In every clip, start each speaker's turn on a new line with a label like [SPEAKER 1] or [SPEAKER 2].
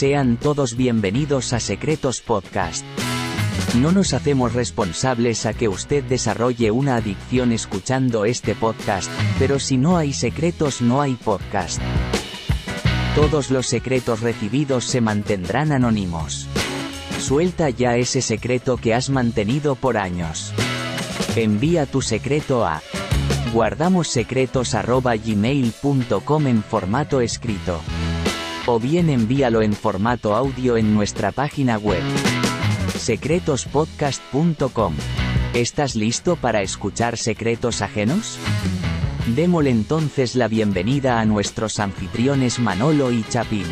[SPEAKER 1] Sean todos bienvenidos a Secretos Podcast. No nos hacemos responsables a que usted desarrolle una adicción escuchando este podcast, pero si no hay secretos no hay podcast. Todos los secretos recibidos se mantendrán anónimos. Suelta ya ese secreto que has mantenido por años. Envía tu secreto a guardamossecretos@gmail.com en formato escrito. O bien envíalo en formato audio en nuestra página web secretospodcast.com. ¿Estás listo para escuchar secretos ajenos? Démosle entonces la bienvenida a nuestros anfitriones Manolo y Chapín.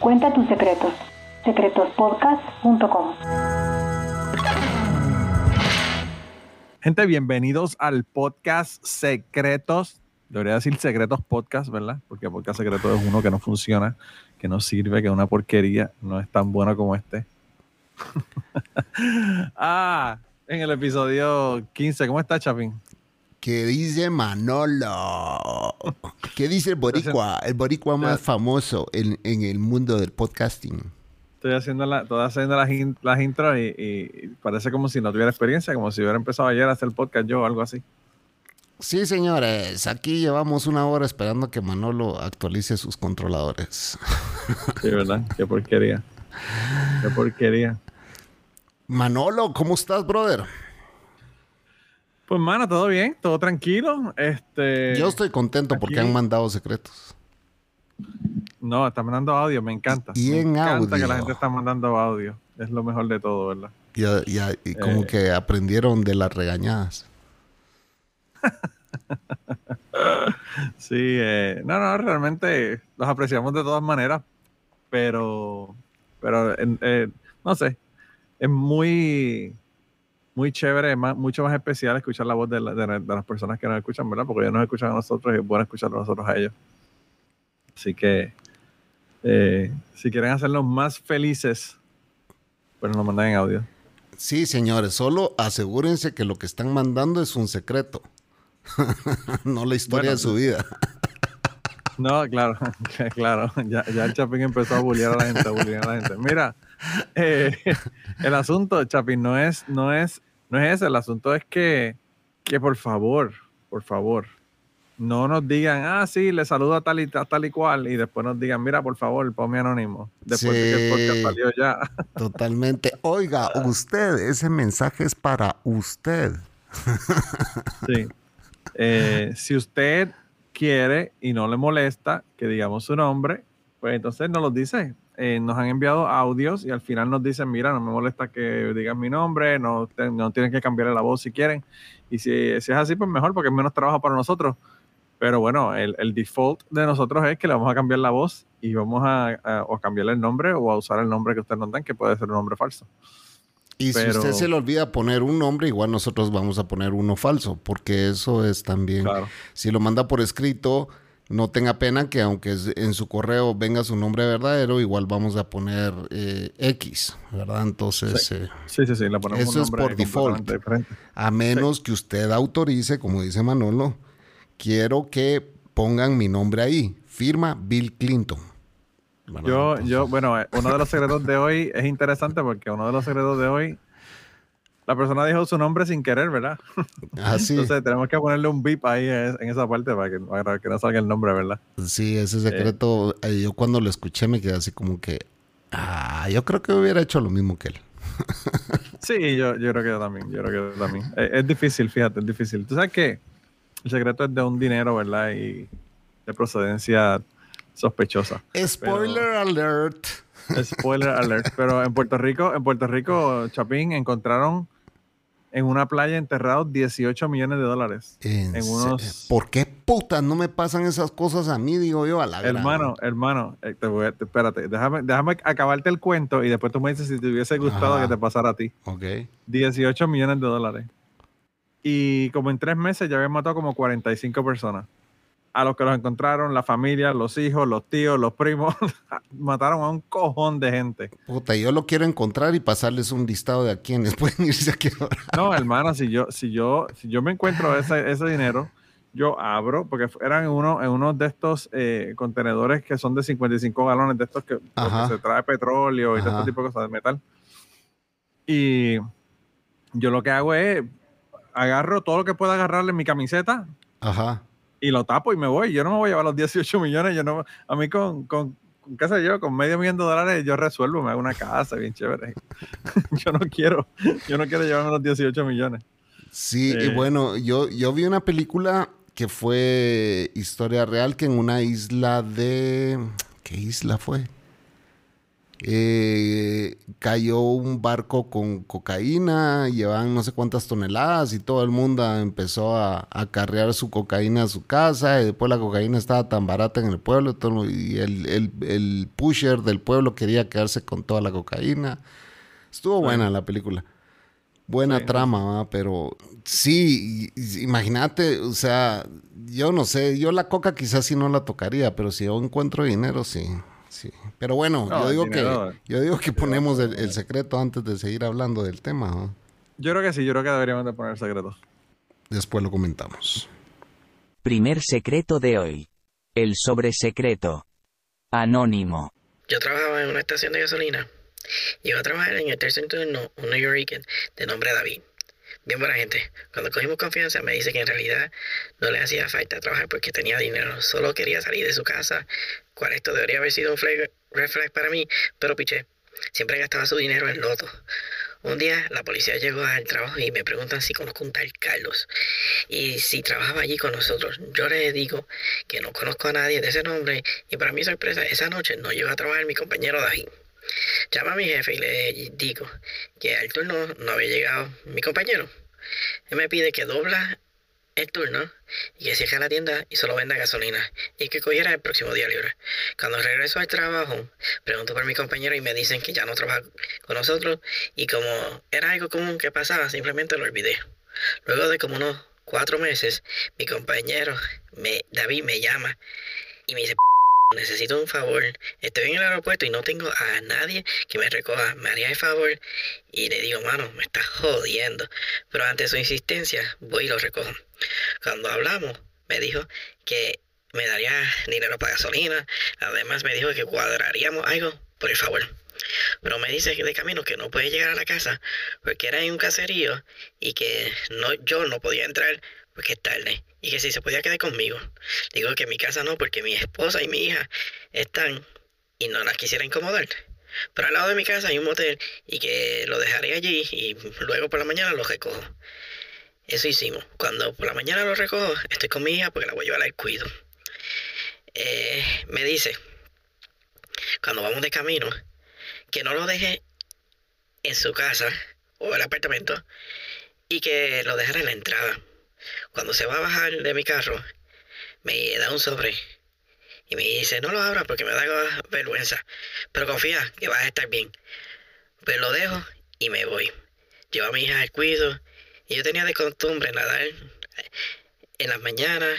[SPEAKER 2] Cuenta tus secretos. secretospodcast.com.
[SPEAKER 3] Gente, bienvenidos al podcast Secretos. Debería decir Secretos Podcast, ¿verdad? Porque Podcast Secreto es uno que no funciona, que no sirve, que es una porquería, no es tan bueno como este. ah, en el episodio 15, ¿cómo está Chapín?
[SPEAKER 4] ¿Qué dice Manolo? ¿Qué dice el boricua? El boricua más famoso en, en el mundo del podcasting.
[SPEAKER 3] Estoy haciendo, la, estoy haciendo las, in- las intros y, y parece como si no tuviera experiencia, como si hubiera empezado ayer a hacer podcast yo o algo así.
[SPEAKER 4] Sí, señores, aquí llevamos una hora esperando que Manolo actualice sus controladores.
[SPEAKER 3] Sí, ¿verdad? Qué porquería. Qué porquería.
[SPEAKER 4] Manolo, ¿cómo estás, brother?
[SPEAKER 3] Pues, mano, todo bien, todo tranquilo. Este,
[SPEAKER 4] Yo estoy contento porque han mandado secretos.
[SPEAKER 3] No, está mandando audio, me encanta.
[SPEAKER 4] Y
[SPEAKER 3] me
[SPEAKER 4] en
[SPEAKER 3] encanta que la gente está mandando audio. Es lo mejor de todo, ¿verdad?
[SPEAKER 4] Ya, ya, y como
[SPEAKER 3] Eh.
[SPEAKER 4] que aprendieron de las regañadas.
[SPEAKER 3] Sí, eh, no, no, realmente los apreciamos de todas maneras, pero, pero eh, no sé, es muy, muy chévere, más, mucho más especial escuchar la voz de, la- de la- de las personas que nos escuchan, ¿verdad? Porque ellos nos escuchan a nosotros y es bueno escuchar a nosotros a ellos. Así que, eh, si quieren hacernos más felices, pues nos mandan en audio.
[SPEAKER 4] Sí, señores, solo asegúrense que lo que están mandando es un secreto. no la historia
[SPEAKER 3] Bueno,
[SPEAKER 4] de su vida.
[SPEAKER 3] No, claro, claro. Ya, ya el Chapín empezó a bullear a la gente, a bullear a la gente. Mira, eh, el asunto, Chapín, no es, no es, no es ese. El asunto es que, que por favor, por favor, no nos digan, ah, sí, le saludo a tal y tal, tal y cual, y después nos digan, mira, por favor, ponme anónimo. Después de que el podcast
[SPEAKER 4] Sí.
[SPEAKER 3] salió ya.
[SPEAKER 4] Totalmente. Oiga, usted, ese mensaje es para usted.
[SPEAKER 3] Sí. Eh, si usted quiere y no le molesta que digamos su nombre, pues entonces nos lo dice. Eh, nos han enviado audios y al final nos dicen, mira, no me molesta que digan mi nombre, no, te- no tienen que cambiarle la voz si quieren. Y si, si es así, pues mejor, porque es menos trabajo para nosotros. Pero bueno, el, el default de nosotros es que le vamos a cambiar la voz y vamos a, a- o a cambiarle el nombre o a usar el nombre que ustedes nos dan, que puede ser un nombre falso.
[SPEAKER 4] Y
[SPEAKER 3] Pero-
[SPEAKER 4] si usted se le olvida poner un nombre, igual nosotros vamos a poner uno falso, porque eso es también.
[SPEAKER 3] Claro.
[SPEAKER 4] Si lo manda por escrito, no tenga pena que aunque es- en su correo venga su nombre verdadero, igual vamos a poner eh, X, ¿verdad? Entonces, eh,
[SPEAKER 3] Sí, sí, sí, le ponemos
[SPEAKER 4] Eso
[SPEAKER 3] un
[SPEAKER 4] es
[SPEAKER 3] nombre
[SPEAKER 4] por default. a menos que usted autorice, como dice Manolo, quiero que pongan mi nombre ahí. Firma Bill Clinton.
[SPEAKER 3] Yo,
[SPEAKER 4] Entonces,
[SPEAKER 3] yo, bueno, eh, uno de los secretos de hoy es interesante porque uno de los secretos de hoy, la persona dijo su nombre sin querer, ¿verdad?
[SPEAKER 4] Así,
[SPEAKER 3] Entonces tenemos que ponerle un beep ahí en esa parte para que, para que no salga el nombre, ¿verdad?
[SPEAKER 4] sí, ese secreto, eh, yo cuando lo escuché me quedé así como que, ah, yo creo que hubiera hecho lo mismo que él.
[SPEAKER 3] Sí, yo, yo creo que yo también, yo creo que yo también. Eh, Es, difícil, fíjate, es difícil. Tú sabes que el secreto es de un dinero, ¿verdad? Y de procedencia sospechosa.
[SPEAKER 4] Spoiler alert.
[SPEAKER 3] Spoiler alert. Pero en Puerto Rico, en Puerto Rico, Chapín, encontraron en una playa enterrados 18 millones de dólares.
[SPEAKER 4] En
[SPEAKER 3] unos-
[SPEAKER 4] ¿Por qué putas no me pasan esas cosas a mí? Digo yo a la gran-
[SPEAKER 3] Hermano, hermano, eh, te voy a- te- espérate, déjame, déjame acabarte el cuento y después tú me dices si te hubiese gustado
[SPEAKER 4] Ajá.
[SPEAKER 3] que te pasara a ti.
[SPEAKER 4] Ok.
[SPEAKER 3] 18 millones de dólares. Y como en tres meses ya habían matado como 45 personas. A los que los encontraron, la familia, los hijos, los tíos, los primos, mataron a un cojón de gente.
[SPEAKER 4] Puta, yo lo quiero encontrar y pasarles un listado de a quienes pueden irse a.
[SPEAKER 3] No, hermano, si yo, si yo, si yo me encuentro ese, ese dinero, yo abro, porque eran uno, en uno de estos eh, contenedores que son de 55 galones, de estos que, se trae petróleo y todo este tipo de cosas de metal. Y yo lo que hago es agarro todo lo que pueda agarrarle en mi camiseta.
[SPEAKER 4] Ajá.
[SPEAKER 3] Y lo tapo y me voy. Yo no me voy a llevar los 18 millones. Yo no, a mí con, con, qué sé yo, con medio millón de dólares yo resuelvo, me hago una casa bien chévere. yo no quiero, yo no quiero llevarme los 18 millones.
[SPEAKER 4] Sí, y bueno, yo, yo vi una película que fue historia real que en una isla de... ¿Qué isla fue? Eh, cayó un barco con cocaína, llevaban no sé cuántas toneladas y todo el mundo empezó a, carrear su cocaína a su casa y después la cocaína estaba tan barata en el pueblo y el, pusher del pueblo quería quedarse con toda la cocaína. Estuvo buena la película. Buena trama, pero sí, imagínate, o sea, yo no sé, yo la coca quizás sí no la tocaría, pero si yo encuentro dinero, sí. Sí, pero bueno, yo, digo que, yo digo que ponemos el, secreto antes de seguir hablando del tema.
[SPEAKER 3] Yo creo que sí, yo creo que deberíamos de poner el secreto.
[SPEAKER 4] Después lo comentamos.
[SPEAKER 1] Primer secreto de hoy. El sobresecreto. Anónimo.
[SPEAKER 5] Yo trabajaba en una estación de gasolina. Iba a trabajar en el tercer turno un New Yorker de nombre David. Bien buena gente. Cuando cogimos confianza me dice que en realidad no le hacía falta trabajar porque tenía dinero. Solo quería salir de su casa, cual esto debería haber sido un reflex para mí, pero piché. Siempre gastaba su dinero en loto. Un día la policía llegó al trabajo y me preguntan si conozco un tal Carlos y si trabajaba allí con nosotros. Yo le digo que no conozco a nadie de ese nombre y para mi sorpresa esa noche no llegó a trabajar mi compañero David. Llama a mi jefe y le digo que al turno no había llegado mi compañero. Él me pide que dobla el turno y que cierre la tienda y solo venda gasolina y que cogiera el próximo día libre. Cuando regreso al trabajo, pregunto por mi compañero y me dicen que ya no trabaja con nosotros y como era algo común que pasaba, simplemente lo olvidé. Luego de como unos cuatro meses, mi compañero me, David me llama y me dice necesito un favor. Estoy en el aeropuerto y no tengo a nadie que me recoja. ¿Me haría el favor? Y le digo, mano, me estás jodiendo. Pero ante su insistencia, voy y lo recojo. Cuando hablamos, me dijo que me daría dinero para gasolina. Además, me dijo que cuadraríamos algo por el favor. Pero me dice de camino que no puede llegar a la casa porque era en un caserío y que no, yo no podía entrar porque es tarde y que si se podía quedar conmigo. Digo que en mi casa no, porque mi esposa y mi hija están y no las quisiera incomodar. Pero al lado de mi casa hay un motel y que lo dejaré allí y luego por la mañana lo recojo. Eso hicimos. Cuando por la mañana lo recojo, estoy con mi hija porque la voy a llevar al cuido. Eh, me dice, cuando vamos de camino, que no lo deje en su casa o el apartamento y que lo dejara en la entrada cuando se va a bajar de mi carro, me da un sobre y me dice, no lo abra porque me da vergüenza, pero confía que vas a estar bien. Pues lo dejo y me voy. Llevo a mi hija al cuido y yo tenía de costumbre nadar en las mañanas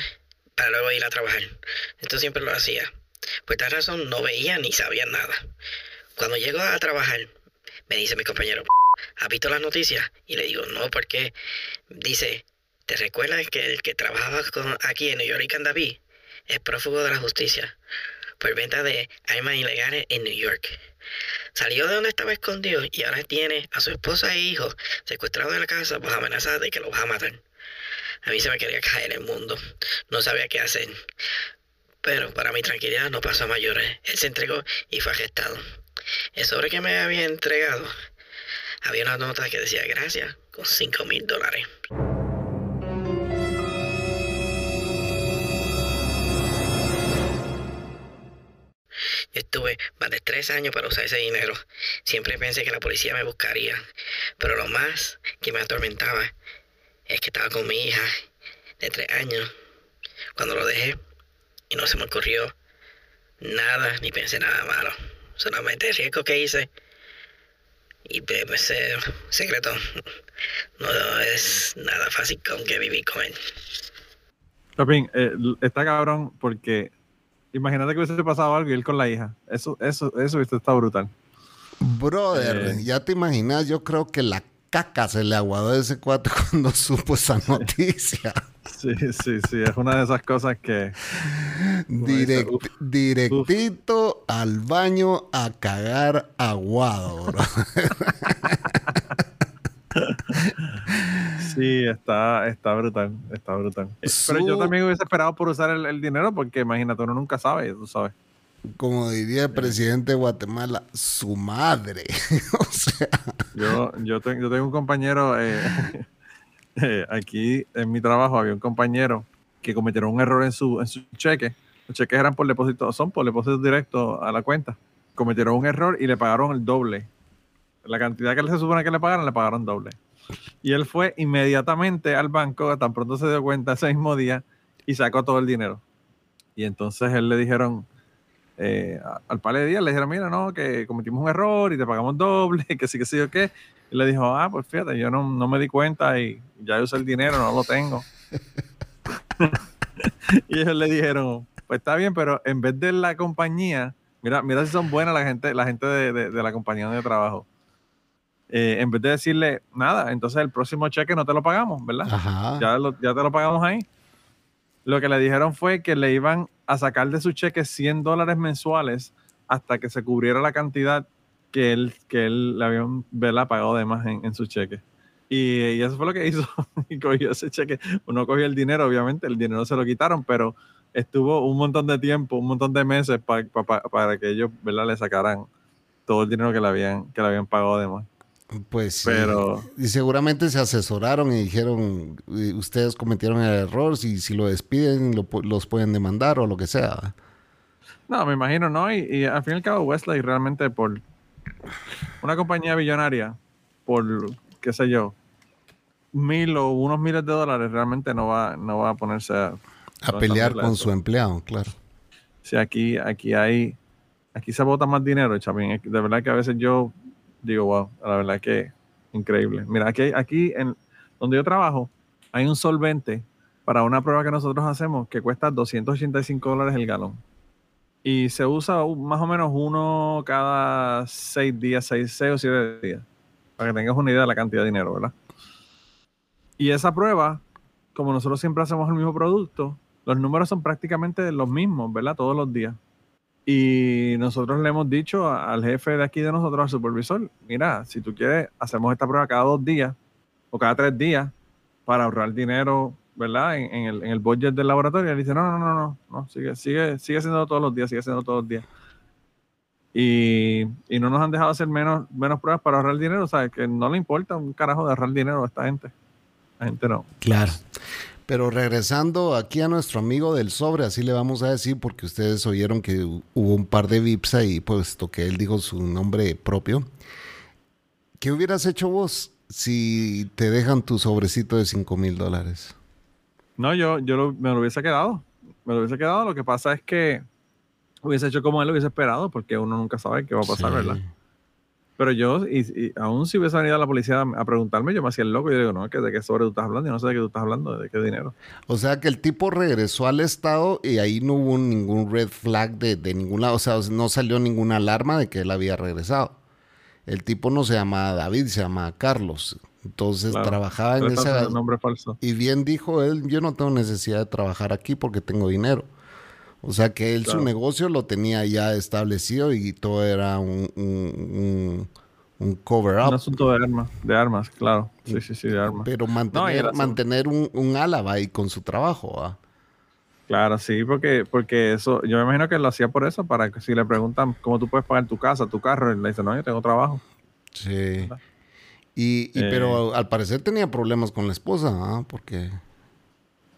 [SPEAKER 5] para luego ir a trabajar. Esto siempre lo hacía. Por tal razón no veía ni sabía nada. Cuando llego a trabajar, me dice mi compañero, ¿has visto las noticias? Y le digo, no, porque dice, ¿Te recuerdas que el que trabajaba con, aquí en New York y Candaví es prófugo de la justicia por venta de armas ilegales en New York? Salió de donde estaba escondido y ahora tiene a su esposa e hijo secuestrados en la casa bajo amenaza de que los va a matar. A mí se me quería caer el mundo. No sabía qué hacer. Pero para mi tranquilidad no pasó a mayores. Él se entregó y fue arrestado. El sobre que me había entregado había una nota que decía gracias con 5 mil dólares. Estuve más de tres años para usar ese dinero. Siempre pensé que la policía me buscaría. Pero lo más que me atormentaba es que estaba con mi hija de tres años. Cuando lo dejé y no se me ocurrió nada, ni pensé nada malo. Solamente el riesgo que hice y ese secreto no es nada fácil con que vivir con él.
[SPEAKER 3] Eh, está cabrón porque Imagínate que hubiese pasado algo y él con la hija. Eso, eso, eso está brutal.
[SPEAKER 4] Brother, eh. ya te imaginas, yo creo que la caca se le aguadó a ese cuate cuando supo esa noticia.
[SPEAKER 3] Sí, sí, sí, es una de esas cosas que...
[SPEAKER 4] Direct-
[SPEAKER 3] uf,
[SPEAKER 4] directito al baño a cagar aguado, bro.
[SPEAKER 3] Sí, está, está brutal, está brutal. Eh, Pero yo también hubiese esperado por usar el, el dinero porque imagínate, uno nunca sabe, tú sabes.
[SPEAKER 4] Como diría el presidente de Guatemala, su madre. o sea,
[SPEAKER 3] Yo, yo, te- yo tengo un compañero, eh, eh, aquí en mi trabajo había un compañero que cometieron un error en su, en su cheque. Los cheques eran por depósito, son por depósito directo a la cuenta. Cometieron un error y le pagaron el doble. La cantidad que se supone que le pagaron, le pagaron doble. Y él fue inmediatamente al banco, tan pronto se dio cuenta ese mismo día, y sacó todo el dinero. Y entonces él le dijeron, eh, al par de días le dijeron, mira, no, que cometimos un error y te pagamos doble, que sí, que sí, o qué. Y le dijo, ah, pues fíjate, yo no, no me di cuenta y ya usé el dinero, no lo tengo. y ellos le dijeron, pues está bien, pero en vez de la compañía, mira, mira si son buenas la gente, la gente de, de- de la compañía yo trabajo. Eh, en vez de decirle nada, entonces el próximo cheque no te lo pagamos, ¿verdad?
[SPEAKER 4] ajá.
[SPEAKER 3] ya, lo- ya te lo pagamos ahí. Lo que le dijeron fue que le iban a sacar de su cheque 100 dólares mensuales hasta que se cubriera la cantidad que él, que él le habían ¿verdad? pagado de más en, en su cheque. Y, y eso fue lo que hizo. y cogió ese cheque. Uno cogió el dinero, obviamente, el dinero se lo quitaron, pero estuvo un montón de tiempo, un montón de meses pa- pa- pa- para que ellos ¿verdad? le sacaran todo el dinero que le habían, que le habían pagado de más.
[SPEAKER 4] Pues sí.
[SPEAKER 3] Pero-
[SPEAKER 4] Y seguramente se asesoraron y dijeron, "Eh, ustedes cometieron el error, si, si lo despiden, lo los pueden demandar o lo que sea.
[SPEAKER 3] No, me imagino, ¿no? Y, y al fin y al cabo, Wesley realmente por una compañía billonaria, por, qué sé yo, mil o unos miles de dólares, realmente no va, no va a ponerse a...
[SPEAKER 4] Pelear con su empleado, claro.
[SPEAKER 3] Si aquí, aquí hay, aquí se bota más dinero, Chapín. De verdad que a veces yo digo, wow, la verdad que increíble. Mira, aquí, aquí en donde yo trabajo, hay un solvente para una prueba que nosotros hacemos que cuesta 285 dólares el galón. Y se usa más o menos uno cada seis días, seis, seis o siete días. Para que tengas una idea de la cantidad de dinero, ¿verdad? Y esa prueba, como nosotros siempre hacemos el mismo producto, los números son prácticamente los mismos, ¿verdad? Todos los días. Y nosotros le hemos dicho al jefe de aquí de nosotros, al supervisor, mira, si tú quieres, hacemos esta prueba cada dos días o cada tres días para ahorrar dinero, ¿verdad? En, el, en el budget del laboratorio. Y él dice, no, no, no, no, no, sigue, sigue, sigue haciendo todos los días, sigue haciendo todos los días. Y, y no nos han dejado hacer menos, menos pruebas para ahorrar dinero, ¿sabes? Que no le importa un carajo de ahorrar dinero a esta gente. La gente no.
[SPEAKER 4] Claro. Pero regresando aquí a nuestro amigo del sobre, así le vamos a decir, porque ustedes oyeron que hu- hubo un par de VIPs ahí, puesto que él dijo su nombre propio. ¿Qué hubieras hecho vos si te dejan tu sobrecito de 5 mil dólares?
[SPEAKER 3] No, yo, yo lo- me lo hubiese quedado. Me lo hubiese quedado. Lo que pasa es que hubiese hecho como él lo hubiese esperado, porque uno nunca sabe qué va a pasar,
[SPEAKER 4] Sí.
[SPEAKER 3] ¿verdad? Pero yo, y, y aún si hubiese venido a la policía a, preguntarme, yo me hacía el loco y yo digo, no, ¿de qué sobre tú estás hablando? Yo no sé de qué tú estás hablando, de qué dinero.
[SPEAKER 4] O sea que el tipo regresó al estado y ahí no hubo ningún red flag de, de ningún lado. O sea, no salió ninguna alarma de que él había regresado. El tipo no se llama David, se llama Carlos. Entonces
[SPEAKER 3] Claro.
[SPEAKER 4] trabajaba en
[SPEAKER 3] un nombre falso.
[SPEAKER 4] Y bien dijo él, yo no tengo necesidad de trabajar aquí porque tengo dinero. O sea que él
[SPEAKER 3] Claro.
[SPEAKER 4] su negocio lo tenía ya establecido y todo era un, un, un- un cover
[SPEAKER 3] Un asunto de armas, de armas, claro. Sí, sí, sí, de armas.
[SPEAKER 4] Pero mantener, mantener un, un álava ahí con su trabajo. ¿ah?
[SPEAKER 3] Claro, sí, porque, porque eso, yo me imagino que lo hacía por eso, para que si le preguntan cómo tú puedes pagar tu casa, tu carro, él le dice, no, yo tengo trabajo.
[SPEAKER 4] Sí. Y, y-
[SPEAKER 3] Eh.
[SPEAKER 4] pero al parecer tenía problemas con la esposa, ¿ah? porque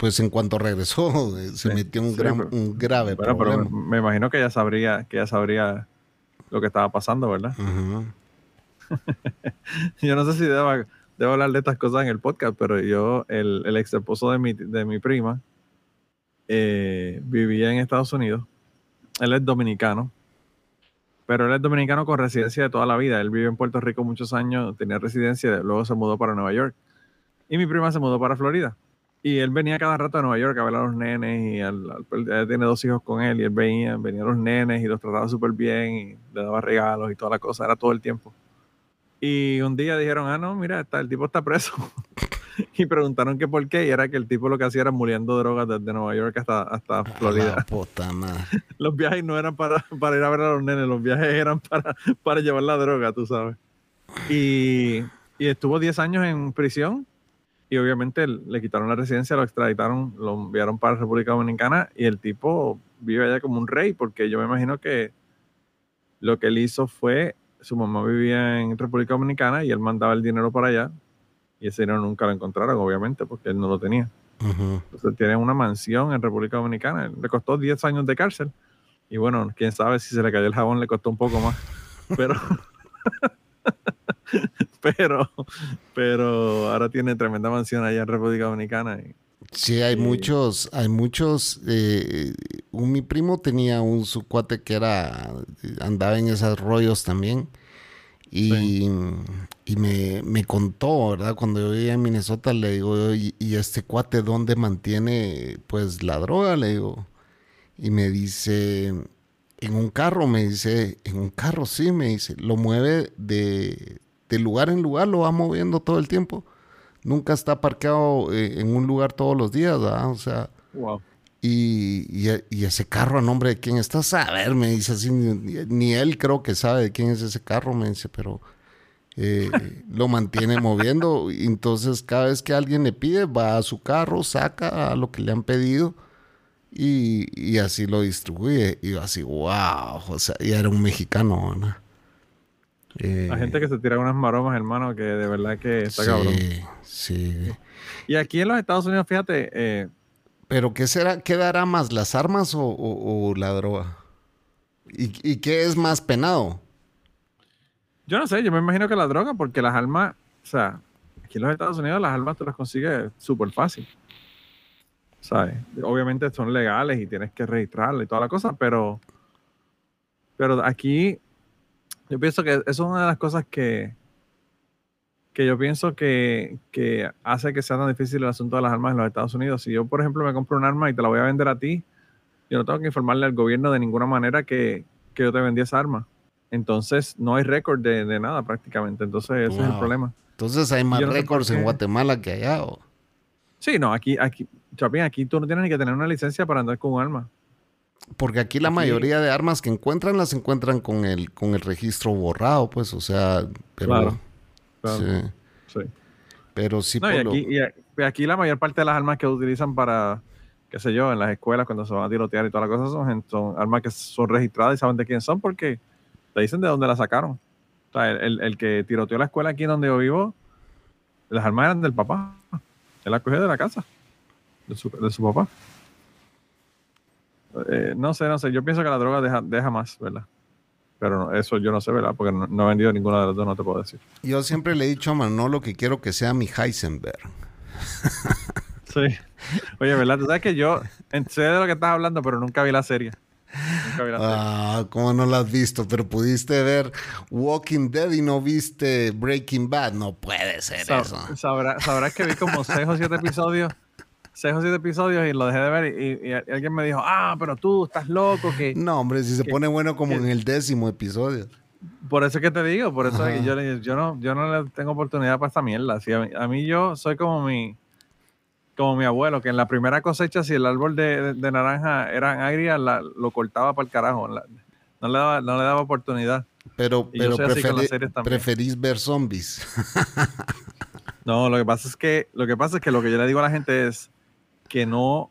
[SPEAKER 4] pues en cuanto regresó eh, se
[SPEAKER 3] Sí,
[SPEAKER 4] metió un,
[SPEAKER 3] sí,
[SPEAKER 4] gran,
[SPEAKER 3] pero-
[SPEAKER 4] un grave
[SPEAKER 3] Bueno, pero
[SPEAKER 4] problema.
[SPEAKER 3] me, me imagino que ella sabría, que ella sabría lo que estaba pasando, ¿verdad? Yo no sé si debo, debo hablar de estas cosas en el podcast, pero yo, el, el ex esposo de mi, de mi prima, eh, vivía en Estados Unidos. Él es dominicano, pero él es dominicano con residencia de toda la vida. Él vivió en Puerto Rico muchos años, tenía residencia, luego se mudó para Nueva York. Y mi prima se mudó para Florida. Y él venía cada rato a Nueva York a ver a los nenes y al- al- él tiene dos hijos con él y él venía, venían los nenes y los trataba súper bien y le daba regalos y toda la cosa, era todo el tiempo. Y un día dijeron, ah, no, mira, está, el tipo está preso. y preguntaron que por qué, y era que el tipo lo que hacía era muriendo drogas desde Nueva York hasta, hasta Florida.
[SPEAKER 4] La puta madre.
[SPEAKER 3] Los viajes no eran para, para ir a ver a los nenes, los viajes eran para, para llevar la droga, tú sabes. Y, y estuvo 10 años en prisión y obviamente le quitaron la residencia, lo extraditaron, lo enviaron para República Dominicana y el tipo vive allá como un rey porque yo me imagino que lo que él hizo fue, su mamá vivía en República Dominicana y él mandaba el dinero para allá y ese dinero nunca lo encontraron, obviamente, porque él no lo tenía. Entonces tiene una mansión en República Dominicana. Le costó 10 años de cárcel. Y bueno, quién sabe si se le cayó el jabón, le costó un poco más. Pero, pero, pero ahora tiene tremenda mansión allá en República Dominicana. Y,
[SPEAKER 4] Sí, hay muchos, hay muchos. Eh, un, mi primo tenía un su cuate que era, andaba en esos rollos también. Y, y me, me, contó, ¿verdad? Cuando yo vivía en Minnesota, le digo, ¿y, ¿y, este cuate dónde mantiene, pues, la droga? Le digo. Y me dice, en un carro, me dice, en un carro, sí, me dice, lo mueve de, de lugar en lugar, lo va moviendo todo el tiempo nunca está parqueado eh, en un lugar todos los días, ¿verdad? O sea.
[SPEAKER 3] Wow.
[SPEAKER 4] Y, y, y, ese carro a nombre de quién está, a ver, me dice así, ni, ni, él creo que sabe de quién es ese carro, me dice, pero eh, lo mantiene moviendo. Entonces, cada vez que alguien le pide, va a su carro, saca a lo que le han pedido y, y así lo distribuye. Y yo así, wow, o sea, y era un mexicano, ¿no?
[SPEAKER 3] Eh, La gente que se tira unas maromas, hermano, que de verdad que está
[SPEAKER 4] sí,
[SPEAKER 3] cabrón.
[SPEAKER 4] Sí.
[SPEAKER 3] Y aquí en los Estados Unidos, fíjate. Eh,
[SPEAKER 4] ¿Pero qué será? ¿Qué dará más, las armas o, o, o la droga? ¿Y, ¿Y, qué es más penado?
[SPEAKER 3] Yo no sé, yo me imagino que la droga, porque las armas, o sea, aquí en los Estados Unidos las armas tú las consigues súper fácil. ¿Sabes? Obviamente son legales y tienes que registrarlas y toda la cosa, pero, pero aquí yo pienso que eso es una de las cosas que, que yo pienso que, que, hace que sea tan difícil el asunto de las armas en los Estados Unidos. Si yo, por ejemplo, me compro un arma y te la voy a vender a ti, yo no tengo que informarle al gobierno de ninguna manera que, que yo te vendí esa arma. Entonces, no hay récord de, de, nada prácticamente. Entonces, ese wow. es el problema.
[SPEAKER 4] Entonces, hay más no récords en Guatemala que allá. ¿o?
[SPEAKER 3] Sí, no, aquí, aquí, Chapín, aquí tú no tienes ni que tener una licencia para andar con un arma.
[SPEAKER 4] Porque aquí la mayoría de armas que encuentran las encuentran con el, con el registro borrado, pues, o sea, pero...
[SPEAKER 3] Claro, claro.
[SPEAKER 4] Sí.
[SPEAKER 3] sí.
[SPEAKER 4] Pero sí
[SPEAKER 3] no, y, aquí, y, aquí, la mayor parte de las armas que utilizan para, qué sé yo, en las escuelas cuando se van a tirotear y todas las cosas son, son armas que son registradas y saben de quién son porque te dicen de dónde las sacaron. O sea, el, el, el que tiroteó la escuela aquí donde yo vivo, las armas eran del papá. Él las cogió de la casa, de su, de su papá. Eh, no sé, no sé. Yo pienso que la droga deja, deja más, ¿verdad? Pero no, eso yo no sé, ¿verdad? Porque no, no, he vendido ninguna de las dos, no te puedo decir.
[SPEAKER 4] Yo siempre le he dicho a Manolo que quiero que sea mi Heisenberg.
[SPEAKER 3] sí. Oye, ¿verdad? Tú sabes que yo sé de lo que estás hablando, pero nunca vi la serie. Nunca vi la serie.
[SPEAKER 4] Ah, ¿cómo no la has visto? Pero pudiste ver Walking Dead y no viste Breaking Bad. No puede ser
[SPEAKER 3] Sab
[SPEAKER 4] eso.
[SPEAKER 3] Sabrás, sabrás que vi como seis o siete episodios seis o siete episodios y lo dejé de ver y, y, y, alguien me dijo, ah, pero tú estás loco que...
[SPEAKER 4] No, hombre, si se
[SPEAKER 3] que,
[SPEAKER 4] pone bueno como
[SPEAKER 3] que,
[SPEAKER 4] en el décimo episodio.
[SPEAKER 3] Por eso es que te digo, por eso yo, yo, no, yo no le tengo oportunidad para esta mierda. Si a, mí, a, mí, yo soy como mi como mi abuelo, que en la primera cosecha, si el árbol de, de, de naranja era agria, la, lo cortaba para el carajo. La, no, le daba, no le daba oportunidad.
[SPEAKER 4] Pero, pero preferís ver zombies.
[SPEAKER 3] no, lo que pasa es que lo que pasa es que lo que yo le digo a la gente es que no,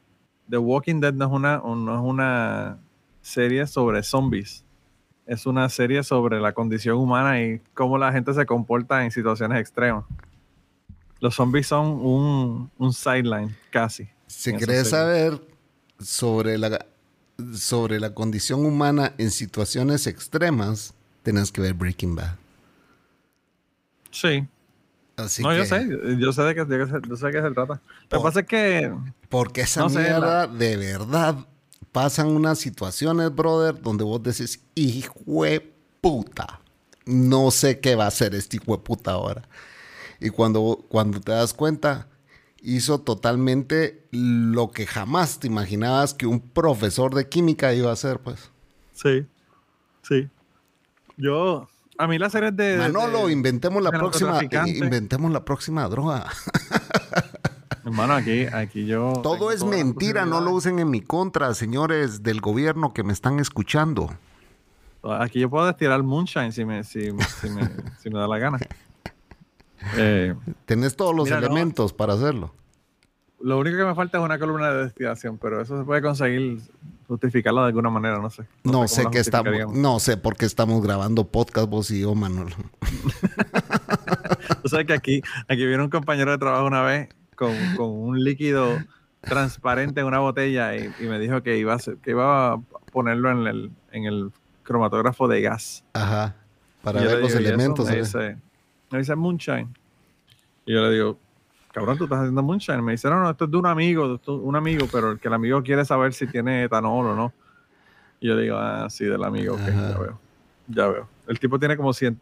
[SPEAKER 3] The Walking Dead no es una, no es una serie sobre zombies. Es una serie sobre la condición humana y cómo la gente se comporta en situaciones extremas. Los zombies son un, un sideline, casi.
[SPEAKER 4] Si querés saber sobre la, sobre la condición humana en situaciones extremas, tenés que ver Breaking Bad.
[SPEAKER 3] Sí,
[SPEAKER 4] Así
[SPEAKER 3] no,
[SPEAKER 4] que,
[SPEAKER 3] yo sé, yo sé de qué, yo sé de qué se trata. Lo que pasa es que.
[SPEAKER 4] Porque esa no mierda, sé, la... de verdad, pasan unas situaciones, brother, donde vos decís, hijo de puta. No sé qué va a hacer este hijo de puta ahora. Y cuando, cuando te das cuenta, hizo totalmente lo que jamás te imaginabas que un profesor de química iba a hacer, pues.
[SPEAKER 3] Sí, sí. Yo, a mí las series de.
[SPEAKER 4] Manolo, de, inventemos la de próxima. Inventemos la próxima droga.
[SPEAKER 3] Hermano, aquí, aquí yo.
[SPEAKER 4] Todo es mentira, no lo usen en mi contra, señores del gobierno que me están escuchando.
[SPEAKER 3] Aquí yo puedo destilar moonshine si me, si, si me, si me da la gana. Eh,
[SPEAKER 4] Tenés todos los
[SPEAKER 3] Mira, no.
[SPEAKER 4] elementos para hacerlo.
[SPEAKER 3] Lo único que me falta es una columna de destilación, pero eso se puede conseguir justificarlo de alguna manera, no sé.
[SPEAKER 4] No,
[SPEAKER 3] sé
[SPEAKER 4] sé que estamos, no sé por qué estamos grabando podcast vos y yo, Manuel.
[SPEAKER 3] Tú sabes que aquí, aquí viene un compañero de trabajo una vez con, con un líquido transparente en una botella y, y me dijo que iba, a hacer- que iba a ponerlo en el, en el cromatógrafo de gas.
[SPEAKER 4] Ajá. Para ver los
[SPEAKER 3] digo, "¿Y eso?".
[SPEAKER 4] elementos.
[SPEAKER 3] Me dice, me dice moonshine. Y yo le digo, cabrón, tú estás haciendo moonshine. Me dice, no, no, esto es de un amigo, un amigo, pero el que el amigo quiere saber si tiene etanol o no. Y yo digo, ah, sí, del amigo, ok,
[SPEAKER 4] Ajá.
[SPEAKER 3] ya veo. Ya veo. El tipo tiene como 100,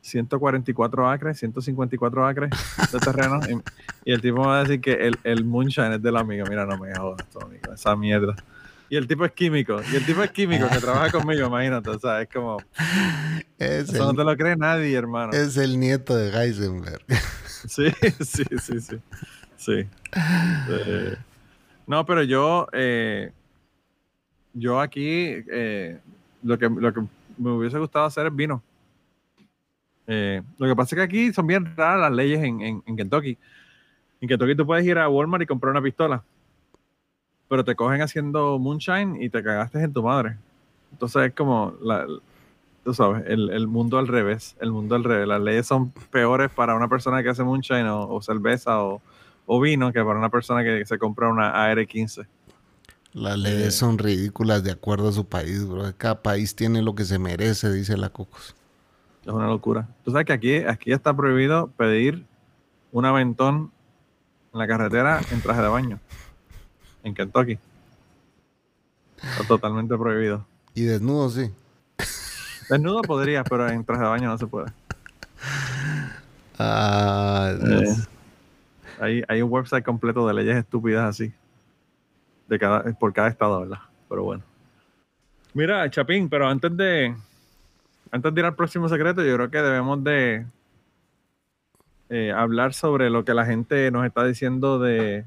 [SPEAKER 3] 144 acres, 154 acres de terreno. y, y el tipo me va a decir que el, el moonshine es del amigo. Mira, no me jodas, tu amigo, esa mierda. Y el tipo es químico. Y el tipo es químico que trabaja conmigo, imagínate. O sea, es como,
[SPEAKER 4] Es,
[SPEAKER 3] eso no te lo cree nadie, hermano.
[SPEAKER 4] es el nieto de Heisenberg.
[SPEAKER 3] Sí, sí, sí, sí. Sí. Eh, no, pero yo, eh, yo aquí, eh, lo, que, lo que me hubiese gustado hacer es vino. Eh, lo que pasa es que aquí son bien raras las leyes en, en, en Kentucky. En Kentucky tú puedes ir a Walmart y comprar una pistola, pero te cogen haciendo moonshine y te cagaste en tu madre. Entonces es como, la, tú sabes, el, el mundo al revés, el mundo al revés. Las leyes son peores para una persona que hace moonshine o, o cerveza o, o vino que para una persona que se compra una AR-15.
[SPEAKER 4] Las
[SPEAKER 3] Eh.
[SPEAKER 4] leyes son ridículas de acuerdo a su país, bro. Cada país tiene lo que se merece, dice la Cocos.
[SPEAKER 3] Es una locura. Tú sabes que aquí, aquí está prohibido pedir un aventón en la carretera en traje de baño. En Kentucky. Está totalmente prohibido.
[SPEAKER 4] Y desnudo, sí.
[SPEAKER 3] Desnudo podría, pero en traje de baño no se puede.
[SPEAKER 4] Ah,
[SPEAKER 3] Eh, hay, hay un website completo de leyes estúpidas así. De cada, por cada estado, ¿verdad? Pero bueno. Mira, Chapín, pero antes de. Antes de ir al próximo secreto, yo creo que debemos de eh, hablar sobre lo que la gente nos está diciendo de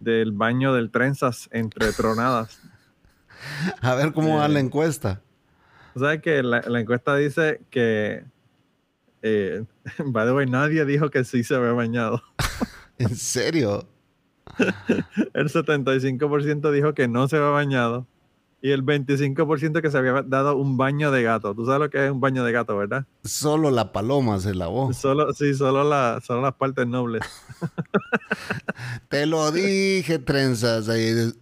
[SPEAKER 3] del baño del trenzas entre tronadas.
[SPEAKER 4] A ver cómo va
[SPEAKER 3] Eh.
[SPEAKER 4] la encuesta.
[SPEAKER 3] Tú sabes que la, la encuesta dice que eh, by the way, nadie dijo que sí se había bañado.
[SPEAKER 4] ¿En serio?
[SPEAKER 3] El 75% dijo que no se había bañado. Y el 25% que se había dado un baño de gato. Tú sabes lo que es un baño de gato, ¿verdad?
[SPEAKER 4] Solo la paloma se lavó.
[SPEAKER 3] Solo, sí, solo, la, solo las partes nobles.
[SPEAKER 4] Te lo dije, trenzas. ahí.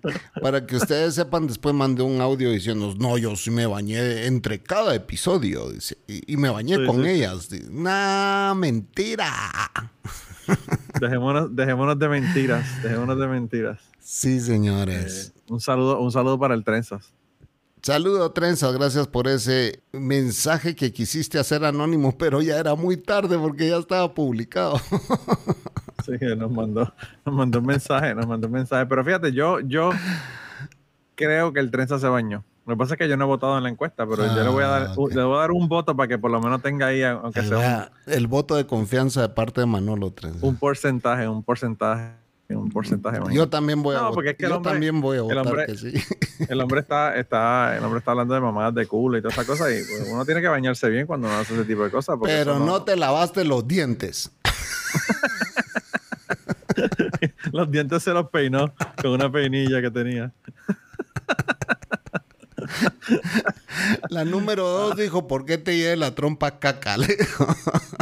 [SPEAKER 4] Para que ustedes sepan, después mandé un audio diciendo, no, yo sí me bañé entre cada episodio. dice, y, y me bañé
[SPEAKER 3] Sí,
[SPEAKER 4] con
[SPEAKER 3] sí.
[SPEAKER 4] ellas. Dice, Nah, mentira.
[SPEAKER 3] Dejémonos, dejémonos de mentiras. Dejémonos de mentiras.
[SPEAKER 4] Sí, señores.
[SPEAKER 3] Eh, un saludo, un saludo para el Trenzas.
[SPEAKER 4] Saludo, trenzas. Gracias por ese mensaje que quisiste hacer anónimo, pero ya era muy tarde porque ya estaba publicado.
[SPEAKER 3] Sí, nos mandó, nos mandó un mensaje, nos mandó un mensaje. Pero fíjate, yo, yo creo que el Trenza se bañó. Lo que pasa es que yo no he votado en la encuesta, pero yo le voy a dar,
[SPEAKER 4] Ah,
[SPEAKER 3] un-
[SPEAKER 4] ok.
[SPEAKER 3] le voy a dar un voto para que por lo menos tenga ahí, aunque sea un,
[SPEAKER 4] el voto de confianza de parte de Manolo Trenzas.
[SPEAKER 3] un porcentaje, un porcentaje, un porcentaje.
[SPEAKER 4] Yo también voy a
[SPEAKER 3] No,
[SPEAKER 4] votar.
[SPEAKER 3] porque es que
[SPEAKER 4] Yo
[SPEAKER 3] hombre-
[SPEAKER 4] también voy a
[SPEAKER 3] el
[SPEAKER 4] votar
[SPEAKER 3] hombre-
[SPEAKER 4] que sí.
[SPEAKER 3] El hombre está, está, el hombre está hablando de mamadas de culo y todas esas cosas y pues, uno tiene que bañarse bien cuando uno hace ese tipo de cosas.
[SPEAKER 4] Pero
[SPEAKER 3] eso
[SPEAKER 4] no te lavaste los dientes.
[SPEAKER 3] Los dientes se los peinó con una peinilla que tenía.
[SPEAKER 4] La número dos dijo, ¿por qué te lleve la trompa caca? Le.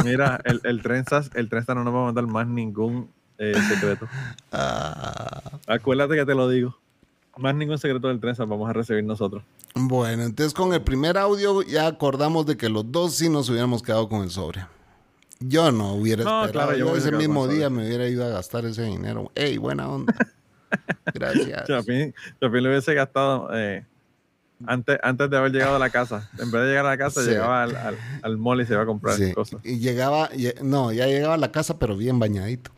[SPEAKER 3] Mira, el, el trenzas, el trenzas no nos va a mandar más ningún eh, secreto.
[SPEAKER 4] Ah,
[SPEAKER 3] Acuérdate que te lo digo. Más ningún secreto del trenzas vamos a recibir nosotros.
[SPEAKER 4] bueno, entonces con el primer audio ya acordamos de que los dos sí nos hubiéramos quedado con el sobre. Yo no hubiera
[SPEAKER 3] No,
[SPEAKER 4] esperado.
[SPEAKER 3] claro, yo
[SPEAKER 4] ese mismo día
[SPEAKER 3] sobre.
[SPEAKER 4] me hubiera ido a gastar ese dinero. ¡Ey, buena onda! Gracias.
[SPEAKER 3] Chapín, Chapín lo hubiese gastado eh, antes, antes de haber llegado a la casa. En vez de llegar a la casa,
[SPEAKER 4] Sí.
[SPEAKER 3] llegaba al, al, al mall y se iba a comprar
[SPEAKER 4] Sí,
[SPEAKER 3] cosas.
[SPEAKER 4] Y llegaba, lle- no, ya llegaba a la casa, pero bien bañadito.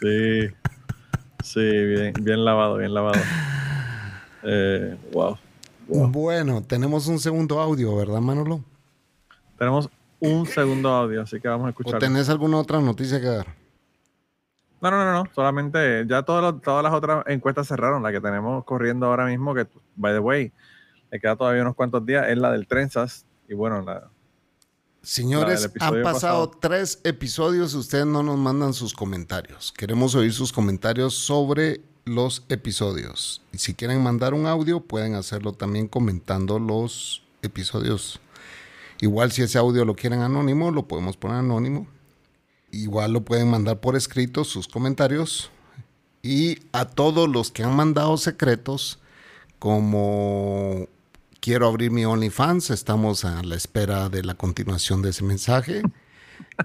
[SPEAKER 3] Sí. Sí, bien, bien lavado, bien lavado. Eh, wow. Wow.
[SPEAKER 4] Bueno, tenemos un segundo audio, ¿verdad, Manolo?
[SPEAKER 3] Tenemos un segundo audio, así que vamos a
[SPEAKER 4] ¿O
[SPEAKER 3] escuchar.
[SPEAKER 4] tenés alguna otra noticia que dar?
[SPEAKER 3] No, no, no, no. Solamente ya todas las- todas las otras encuestas cerraron. La que tenemos corriendo ahora mismo, que, by the way, le queda todavía unos cuantos días, es la del Trenzas. Y bueno, la,
[SPEAKER 4] Señores, han pasado
[SPEAKER 3] pasado.
[SPEAKER 4] tres episodios y ustedes no nos mandan sus comentarios. Queremos oír sus comentarios sobre los episodios. Y si quieren mandar un audio, pueden hacerlo también comentando los episodios. Igual si ese audio lo quieren anónimo, lo podemos poner anónimo. Igual lo pueden mandar por escrito sus comentarios. Y a todos los que han mandado secretos, como quiero abrir mi OnlyFans, estamos a la espera de la continuación de ese mensaje.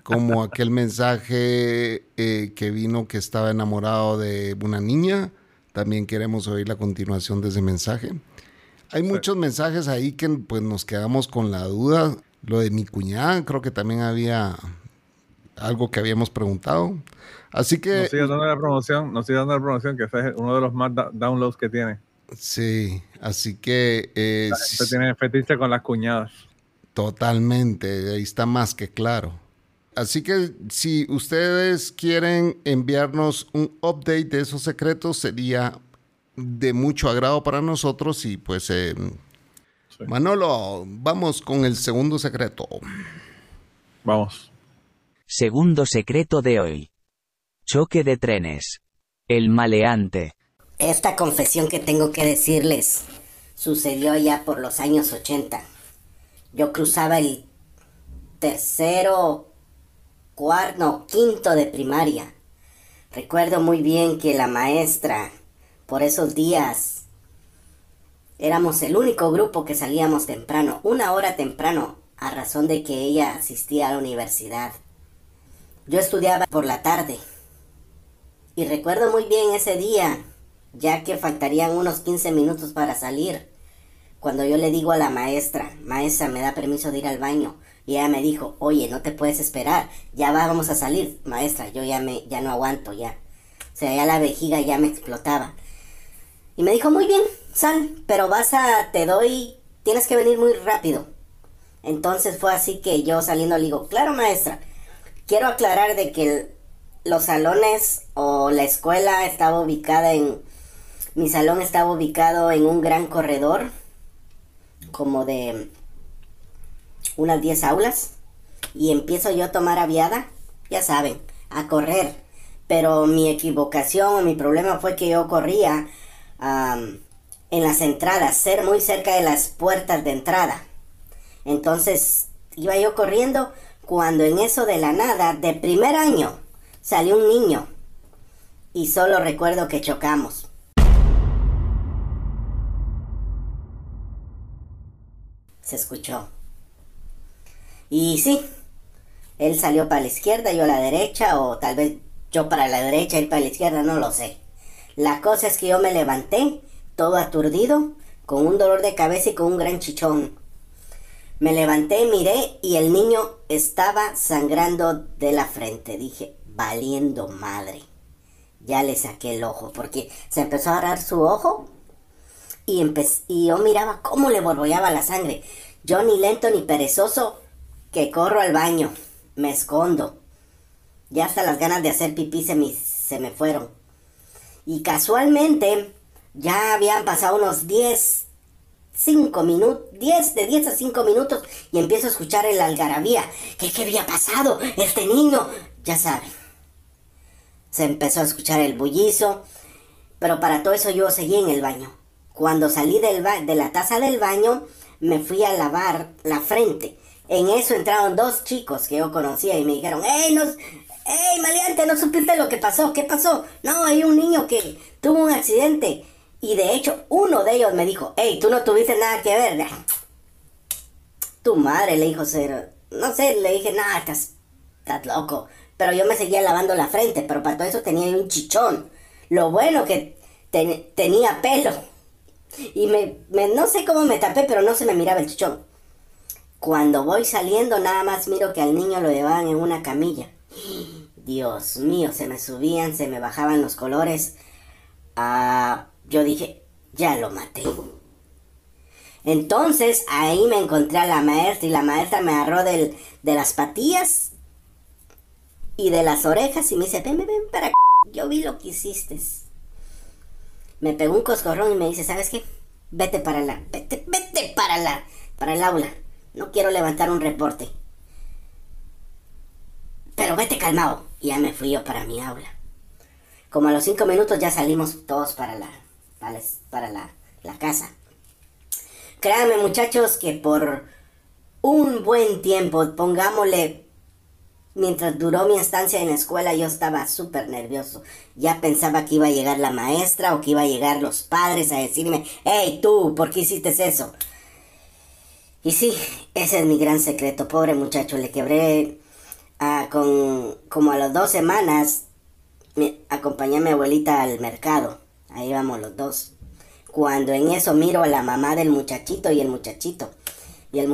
[SPEAKER 4] Como aquel mensaje eh, que vino que estaba enamorado de una niña, también queremos oír la continuación de ese mensaje. Hay muchos mensajes ahí que pues nos quedamos con la duda. Lo de mi cuñada, creo que también había algo que habíamos preguntado. Así que
[SPEAKER 3] nos sigue dando la promoción, nos sigue dando la promoción, que ese es uno de los más da- downloads que tiene.
[SPEAKER 4] sí, así que eh,
[SPEAKER 3] Este tiene fetiche con las cuñadas.
[SPEAKER 4] Totalmente, ahí está más que claro. Así que si ustedes quieren enviarnos un update de esos secretos, sería de mucho agrado para nosotros y pues eh,
[SPEAKER 3] Sí.
[SPEAKER 4] Manolo, vamos con el segundo secreto.
[SPEAKER 3] Vamos.
[SPEAKER 1] Segundo secreto de hoy. Choque de trenes. El maleante.
[SPEAKER 6] Esta confesión que tengo que decirles sucedió ya por los años 80. Yo cruzaba el tercero, cuarto, quinto de primaria. Recuerdo muy bien que la maestra, por esos días, éramos el único grupo que salíamos temprano, una hora temprano, a razón de que ella asistía a la universidad. Yo estudiaba por la tarde. Y recuerdo muy bien ese día, ya que faltarían unos 15 minutos para salir, cuando yo le digo a la maestra, maestra, me da permiso de ir al baño. Y ella me dijo, oye, no te puedes esperar, ya va- vamos a salir, maestra, yo ya, me, ya no aguanto, ya. O sea, ya la vejiga ya me explotaba. Y me dijo, muy bien, sal, pero vas a, te doy, tienes que venir muy rápido. Entonces fue así que yo saliendo le digo, claro maestra, quiero aclarar de que los salones o la escuela estaba ubicada en, mi salón estaba ubicado en un gran corredor, como de unas 10 aulas, y empiezo yo a tomar aviada, ya saben, a correr. Pero mi equivocación o mi problema fue que yo corría en las entradas, ser muy cerca de las puertas de entrada. Entonces iba yo corriendo cuando en eso de la nada, de primer año, salió un niño. Y solo recuerdo que chocamos. Se escuchó. Y sí, él salió para la izquierda, yo a la derecha, o tal vez yo para la derecha, él para la izquierda, no lo sé. La cosa es que yo me levanté, todo aturdido, con un dolor de cabeza y con un gran chichón. Me levanté, miré y el niño estaba sangrando de la frente. Dije, valiendo madre. Ya le saqué el ojo porque se empezó a agarrar su ojo y, y yo miraba cómo le borbollaba la sangre. Yo ni lento ni perezoso que corro al baño, me escondo. Ya hasta las ganas de hacer pipí se me, se me fueron. Y casualmente ya habían pasado unos 10, 5 minutos, 10, de 10 a 5 minutos y empiezo a escuchar el algarabía. ¿Qué, ¿Qué había pasado? Este niño, ya saben. Se empezó a escuchar el bullizo, pero para todo eso yo seguí en el baño. Cuando salí del ba- de la taza del baño, me fui a lavar la frente. En eso entraron dos chicos que yo conocía y me dijeron, ¡Ey, no, ey, maleante, no supiste lo que pasó! ¿Qué pasó? No, hay un niño que tuvo un accidente. Y de hecho, uno de ellos me dijo, ¡Ey, tú no tuviste nada que ver! Tu madre le dijo no sé, le dije, nada, estás, estás loco. Pero yo me seguía lavando la frente, pero para todo eso tenía un chichón. Lo bueno que ten- tenía pelo. Y me, me- no sé cómo me tapé, pero no se me miraba el chichón. Cuando voy saliendo, nada más miro que al niño lo llevaban en una camilla. Dios mío, se me subían, se me bajaban los colores. Ah, yo dije, ya lo maté. Entonces ahí me encontré a la maestra y la maestra me agarró de las patillas y de las orejas y me dice, ven, ven, ven para yo vi lo que hiciste. Me pegó un coscorrón y me dice, ¿sabes qué? Vete para la, vete, vete para la, para el aula. No quiero levantar un reporte. Pero vete calmado. Y ya me fui yo para mi aula. Como a los cinco minutos ya salimos todos para la, para para la, la casa. Créanme muchachos que por un buen tiempo, pongámosle, mientras duró mi estancia en la escuela yo estaba súper nervioso. Ya pensaba que iba a llegar la maestra o que iba a llegar los padres a decirme, hey tú, ¿por qué hiciste eso? Y sí, ese es mi gran secreto, pobre muchacho, le quebré ah, con como a las dos semanas, me, acompañé a mi abuelita al mercado, ahí vamos los dos. Cuando en eso miro a la mamá del muchachito y el muchachito, y el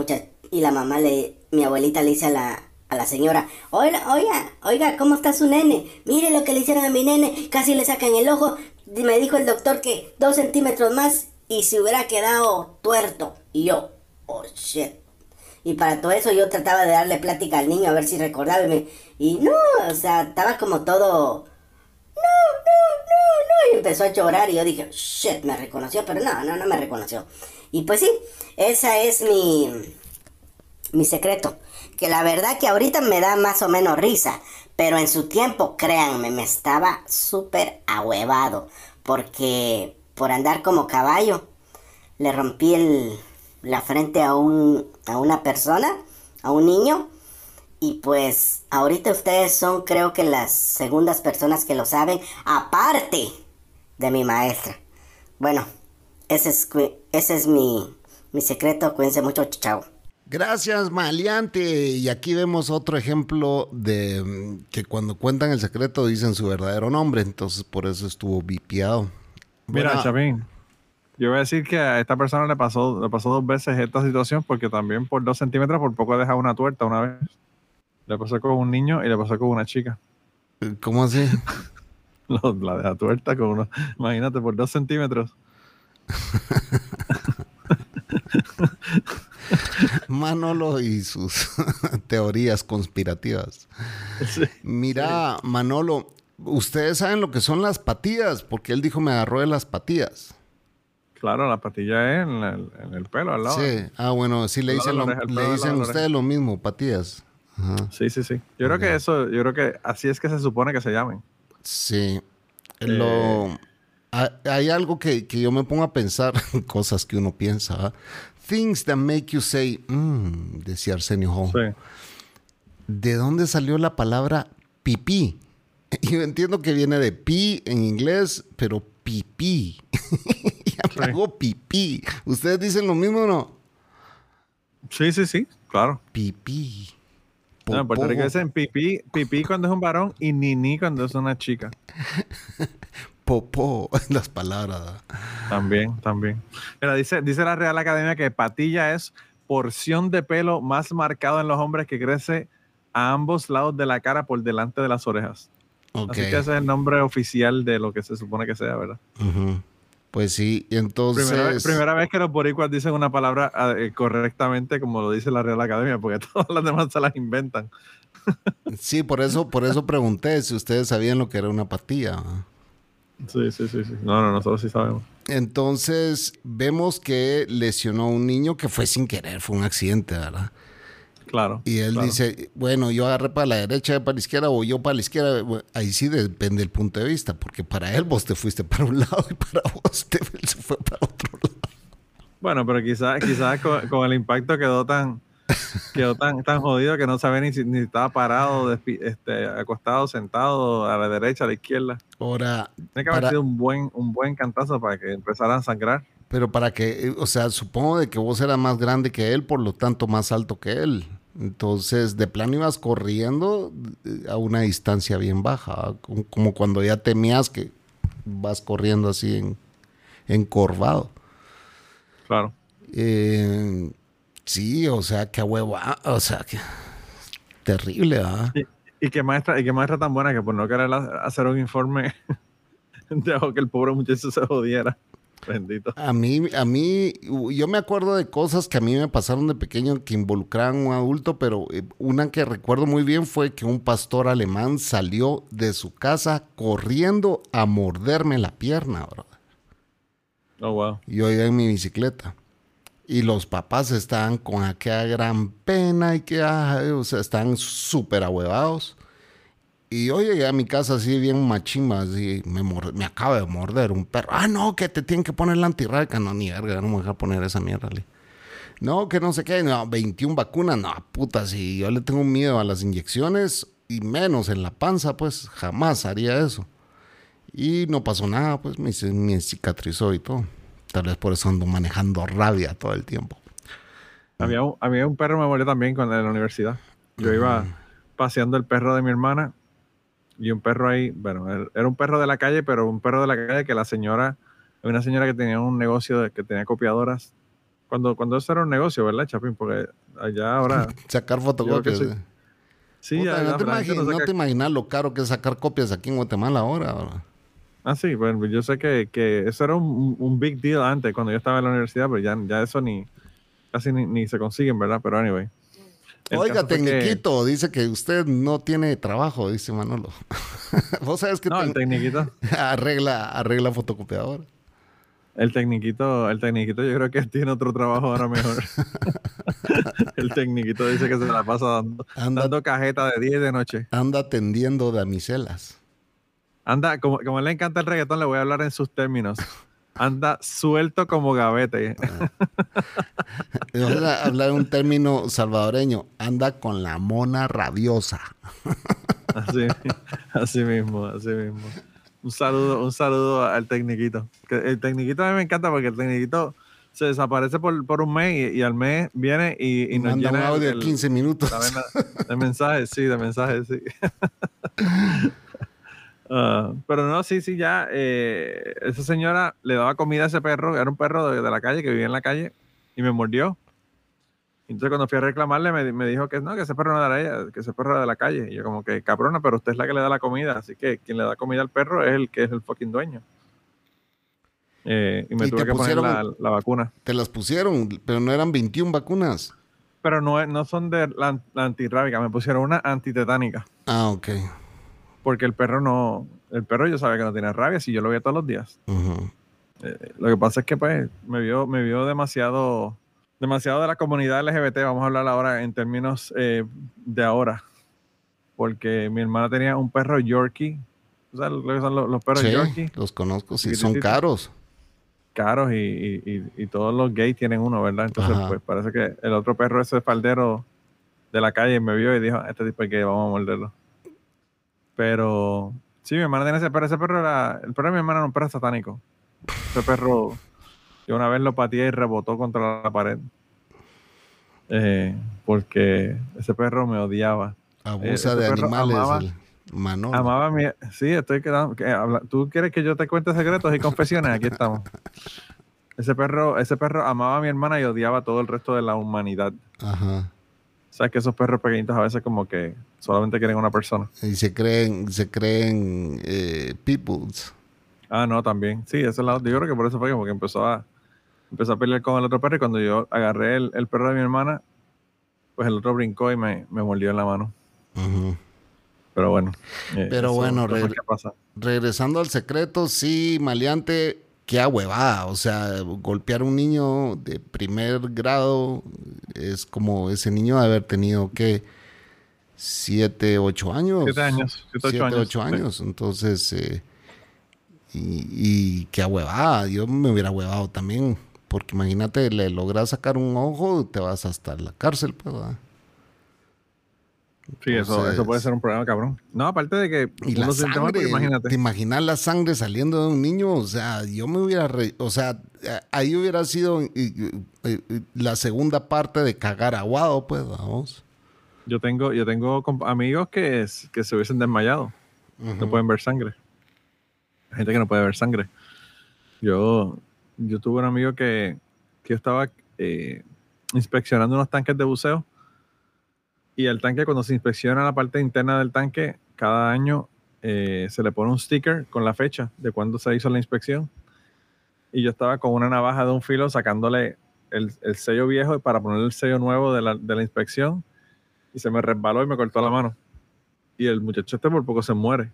[SPEAKER 6] y la mamá le, mi abuelita le dice a la, a la señora, oiga, oiga, oiga, ¿cómo está su nene? Mire lo que le hicieron a mi nene, casi le sacan el ojo. Me dijo el doctor que dos centímetros más y se hubiera quedado tuerto. Y yo, oh shit. Y para todo eso yo trataba de darle plática al niño a ver si recordaba. Me, y no, o sea, estaba como todo... No, no, no, no. Y empezó a llorar y yo dije, shit, me reconoció, pero no, no, no me reconoció. Y pues sí, esa es mi, mi secreto. Que la verdad que ahorita me da más o menos risa. Pero en su tiempo, créanme, me estaba súper ahuevado. Porque por andar como caballo, le rompí el, la frente a, un, a una persona, a un niño. Y pues ahorita ustedes son creo que las segundas personas que lo saben, aparte de mi maestra. Bueno, ese es, ese es mi, mi secreto. Cuídense mucho, chao.
[SPEAKER 4] Gracias, maleante. Y aquí vemos otro ejemplo de mm, que cuando cuentan el secreto dicen su verdadero nombre, entonces por eso estuvo vipiado.
[SPEAKER 3] Mira,
[SPEAKER 4] Bueno,
[SPEAKER 3] Chavín, yo voy a decir que a esta persona le pasó, le pasó dos veces esta situación porque también por dos centímetros por poco deja una tuerta una vez. Le pasó con un niño y le pasó con una chica.
[SPEAKER 4] ¿Cómo así?
[SPEAKER 3] La deja tuerta con uno. Imagínate, por dos centímetros.
[SPEAKER 4] Manolo y sus teorías conspirativas. Mira, Manolo, ustedes saben lo que son las patillas, porque él dijo me agarró de las patillas.
[SPEAKER 3] Claro, la patilla es en el, en el pelo, al lado.
[SPEAKER 4] Sí, ah, bueno, sí le dicen,
[SPEAKER 3] la
[SPEAKER 4] lo- le
[SPEAKER 3] la
[SPEAKER 4] dicen ustedes lo mismo, patillas. Ajá.
[SPEAKER 3] Sí, sí, sí. Yo creo que eso, yo creo que así es que se supone que se llamen.
[SPEAKER 4] Sí. Lo, ha- hay algo que, que yo me pongo a pensar, cosas que uno piensa. ¿ah? Things that make you say, "Mm", decía Arsenio Hall.
[SPEAKER 3] Sí.
[SPEAKER 4] ¿De dónde salió la palabra pipí? Yo entiendo que viene de pi en inglés, pero pipí. ya me
[SPEAKER 3] Sí.
[SPEAKER 4] hago pipí. ¿Ustedes dicen lo mismo o no?
[SPEAKER 3] Sí, sí, sí, claro.
[SPEAKER 4] Pipí.
[SPEAKER 3] No, en Puerto. Rico dicen pipí, pipí cuando es un varón y nini cuando es una chica.
[SPEAKER 4] Popó, las palabras.
[SPEAKER 3] También, también. Mira, dice, dice la Real Academia que patilla es porción de pelo más marcado en los hombres que crece a ambos lados de la cara por delante de las orejas. Así que ese es el nombre oficial de lo que se supone que sea, ¿verdad?
[SPEAKER 4] Pues sí, entonces...
[SPEAKER 3] Primera, vez- primera vez que los boricuas dicen una palabra eh, correctamente como lo dice la Real Academia, porque todas las demás se las inventan.
[SPEAKER 4] Sí, por eso, por eso pregunté si ustedes sabían lo que era una patilla. ¿ah?
[SPEAKER 3] Sí, sí, sí, sí. No, no, nosotros sí sabemos.
[SPEAKER 4] Entonces, vemos que lesionó a un niño que fue sin querer, fue un accidente, ¿verdad?
[SPEAKER 3] Claro.
[SPEAKER 4] Y él
[SPEAKER 3] claro.
[SPEAKER 4] dice, bueno, yo agarré para la derecha, para la izquierda, o yo para la izquierda. Ahí sí depende del punto de vista, porque para él vos te fuiste para un lado y para vos te, él se fue para otro lado.
[SPEAKER 3] Bueno, pero quizás quizás con, con el impacto quedó tan quedó tan, tan jodido que no sabía ni si ni estaba parado, este, acostado, sentado, a la derecha, a la izquierda.
[SPEAKER 4] Ahora,
[SPEAKER 3] Tiene que haber
[SPEAKER 4] para-
[SPEAKER 3] sido un buen, un buen cantazo para que empezaran a sangrar.
[SPEAKER 4] pero para que, eh, o sea, supongo de que vos eras más grande que él, por lo tanto más alto que él. Entonces, de plano ibas corriendo eh, a una distancia bien baja, como, cuando ya temías que vas corriendo así en, encorvado.
[SPEAKER 3] Claro.
[SPEAKER 4] Eh, sí, o sea, qué huevo, ah, o sea, que terrible, ¿ah?
[SPEAKER 3] Y qué maestra, y qué maestra tan buena que por no querer ha- hacer un informe dejó que el pobre muchacho se jodiera. Bendito.
[SPEAKER 4] A mí, a mí, yo me acuerdo de cosas que a mí me pasaron de pequeño que involucraban a un adulto, pero eh, una que recuerdo muy bien fue que un pastor alemán salió de su casa corriendo a morderme la pierna, bro.
[SPEAKER 3] Oh, wow.
[SPEAKER 4] Yo iba en mi bicicleta. Y los papás estaban con aquella gran pena y que, ah, o sea, estaban súper ahuevados. Y yo llegué a mi casa así bien machimba, así, me, me acaba de morder un perro. Ah, no, que te tienen que poner la antirrábica. No, ni verga, no me voy a poner esa mierda. le. No, que no sé qué, no, 21 vacunas. No, puta, si yo le tengo miedo a las inyecciones y menos en la panza, pues jamás haría eso. Y no pasó nada, pues me, me cicatrizó y todo. Tal vez por eso ando manejando rabia todo el tiempo.
[SPEAKER 3] Había un, había un perro me murió también cuando en la universidad. Yo iba paseando el perro de mi hermana y un perro ahí, bueno, er- era un perro de la calle, pero un perro de la calle que la señora, una señora que tenía un negocio de, que tenía copiadoras. Cuando, cuando eso era un negocio, ¿verdad, Chapín? Porque allá ahora...
[SPEAKER 4] Sacar fotocopias.
[SPEAKER 3] sí.
[SPEAKER 4] eh.
[SPEAKER 3] Sí,
[SPEAKER 4] Puta,
[SPEAKER 3] ya-
[SPEAKER 4] no, te
[SPEAKER 3] la gente
[SPEAKER 4] imagi-
[SPEAKER 3] no
[SPEAKER 4] no
[SPEAKER 3] saca-
[SPEAKER 4] te imaginas lo caro que es sacar copias aquí en Guatemala ahora. bro.
[SPEAKER 3] Ah, sí, bueno, yo sé que, que eso era un, un big deal antes, cuando yo estaba en la universidad, pero ya, ya eso ni casi ni, ni se consiguen, ¿verdad? Pero anyway. El
[SPEAKER 4] Oiga,
[SPEAKER 3] que-
[SPEAKER 4] Tecniquito, dice que usted no tiene trabajo, dice Manolo. Vos sabes que
[SPEAKER 3] No, el tecniquito,
[SPEAKER 4] arregla, arregla fotocopiadora.
[SPEAKER 3] el tecniquito, el tecniquito yo creo que tiene otro trabajo ahora mejor. el tecniquito dice que se la pasa dando,
[SPEAKER 4] Anda-
[SPEAKER 3] dando cajeta de 10 de noche.
[SPEAKER 4] Anda atendiendo damiselas.
[SPEAKER 3] Anda, como, como le encanta el reggaetón, le voy a hablar en sus términos. Anda suelto como gavete.
[SPEAKER 4] Vamos a hablar un término salvadoreño. Anda con la mona rabiosa.
[SPEAKER 3] Así, así mismo, así mismo. Un saludo, un saludo al tecniquito. El tecniquito a mí me encanta porque el tecniquito se desaparece por, por un mes y, y al mes viene y, y nos
[SPEAKER 4] Manda un
[SPEAKER 3] llena
[SPEAKER 4] audio
[SPEAKER 3] el-
[SPEAKER 4] de 15 minutos.
[SPEAKER 3] la de mensajes, sí, de mensajes, sí. Ah, pero no, sí, sí, ya. eh, esa señora le daba comida a ese perro, era un perro de, de la calle que vivía en la calle y me mordió. Entonces cuando fui a reclamarle me, me dijo que no, que ese perro no era ella, que ese perro era de la calle. Y yo como que, cabrona, pero usted es la que le da la comida, así que quien le da comida al perro es el que es el fucking dueño. Eh, y me
[SPEAKER 4] Y
[SPEAKER 3] tuve
[SPEAKER 4] te
[SPEAKER 3] que poner la,
[SPEAKER 4] pusieron-
[SPEAKER 3] la vacuna.
[SPEAKER 4] Te las pusieron, pero no eran 21 vacunas.
[SPEAKER 3] Pero no, no son de la, la antirrábica, me pusieron una antitetánica.
[SPEAKER 4] Ah, ok.
[SPEAKER 3] Porque el perro no, el perro yo sabía que no tenía rabia, si yo lo veía todos los días. Eh, lo que pasa es que pues me vio, me vio demasiado, demasiado de la comunidad LGBT, vamos a hablar ahora en términos eh, de ahora. Porque mi hermana tenía un perro Yorkie, o sea, lo que son los, los perros
[SPEAKER 4] Sí,
[SPEAKER 3] Yorkie,
[SPEAKER 4] los conozco, sí, son caros.
[SPEAKER 3] caros y, y- y- y todos los gays tienen uno, ¿verdad? Entonces
[SPEAKER 4] Ajá.
[SPEAKER 3] pues parece que el otro perro, ese faldero de la calle, me vio y dijo, este tipo es gay, vamos a morderlo. Pero sí, mi hermana tiene ese perro, ese perro era, el perro de mi hermana era un perro satánico. Ese perro, yo una vez lo pateé y rebotó contra la pared. Eh, porque ese perro me odiaba.
[SPEAKER 4] Abusa
[SPEAKER 3] ese
[SPEAKER 4] de animales.
[SPEAKER 3] amaba-
[SPEAKER 4] el Manolo.
[SPEAKER 3] Amaba mi... Sí, estoy quedando... que habla- ¿Tú quieres que yo te cuente secretos y confesiones? Aquí estamos. Ese perro, ese perro amaba a mi hermana y odiaba a todo el resto de la humanidad.
[SPEAKER 4] Ajá.
[SPEAKER 3] Sabes que esos perros pequeñitos a veces como que solamente quieren una persona.
[SPEAKER 4] Y se creen, se creen eh, peoples.
[SPEAKER 3] Ah, no, también. Sí, ese lado. Yo creo que por eso fue que empezó a, empezó a pelear con el otro perro y cuando yo agarré el, el perro de mi hermana, pues el otro brincó y me, me mordió en la mano. Pero bueno. eh,
[SPEAKER 4] Pero bueno,
[SPEAKER 3] pasa.
[SPEAKER 4] Regresando al secreto, sí, maleante, qué huevada. O sea, golpear a un niño de primer grado es como ese niño de haber tenido que siete, ocho años.
[SPEAKER 3] Siete años, siete, ocho
[SPEAKER 4] Siete,
[SPEAKER 3] años,
[SPEAKER 4] ocho
[SPEAKER 3] sí.
[SPEAKER 4] años. Entonces, eh, y, y qué huevada. Yo me hubiera huevado también. Porque imagínate, le logras sacar un ojo, te vas hasta la cárcel, pues, ¿verdad?
[SPEAKER 3] Sí, eso,
[SPEAKER 4] Entonces-
[SPEAKER 3] eso puede ser un problema, cabrón. No, aparte de que
[SPEAKER 4] Y la
[SPEAKER 3] mal,
[SPEAKER 4] sangre,
[SPEAKER 3] porque imagínate.
[SPEAKER 4] ¿te imaginas la sangre saliendo de un niño? O sea, yo me hubiera, re- o sea, ahí hubiera sido eh, eh, eh, la segunda parte de cagar aguado, pues, vamos.
[SPEAKER 3] Yo tengo, yo tengo amigos que, es- que se hubiesen desmayado. No pueden ver sangre. Hay gente que no puede ver sangre. Yo, yo tuve un amigo que, que yo estaba eh, inspeccionando unos tanques de buceo. Y el tanque, cuando se inspecciona la parte interna del tanque, cada año eh, se le pone un sticker con la fecha de cuándo se hizo la inspección. y yo estaba con una navaja de un filo sacándole el, el sello viejo para poner el sello nuevo de la, de la inspección y se me resbaló y me cortó la mano. Y el muchacho este por poco se muere.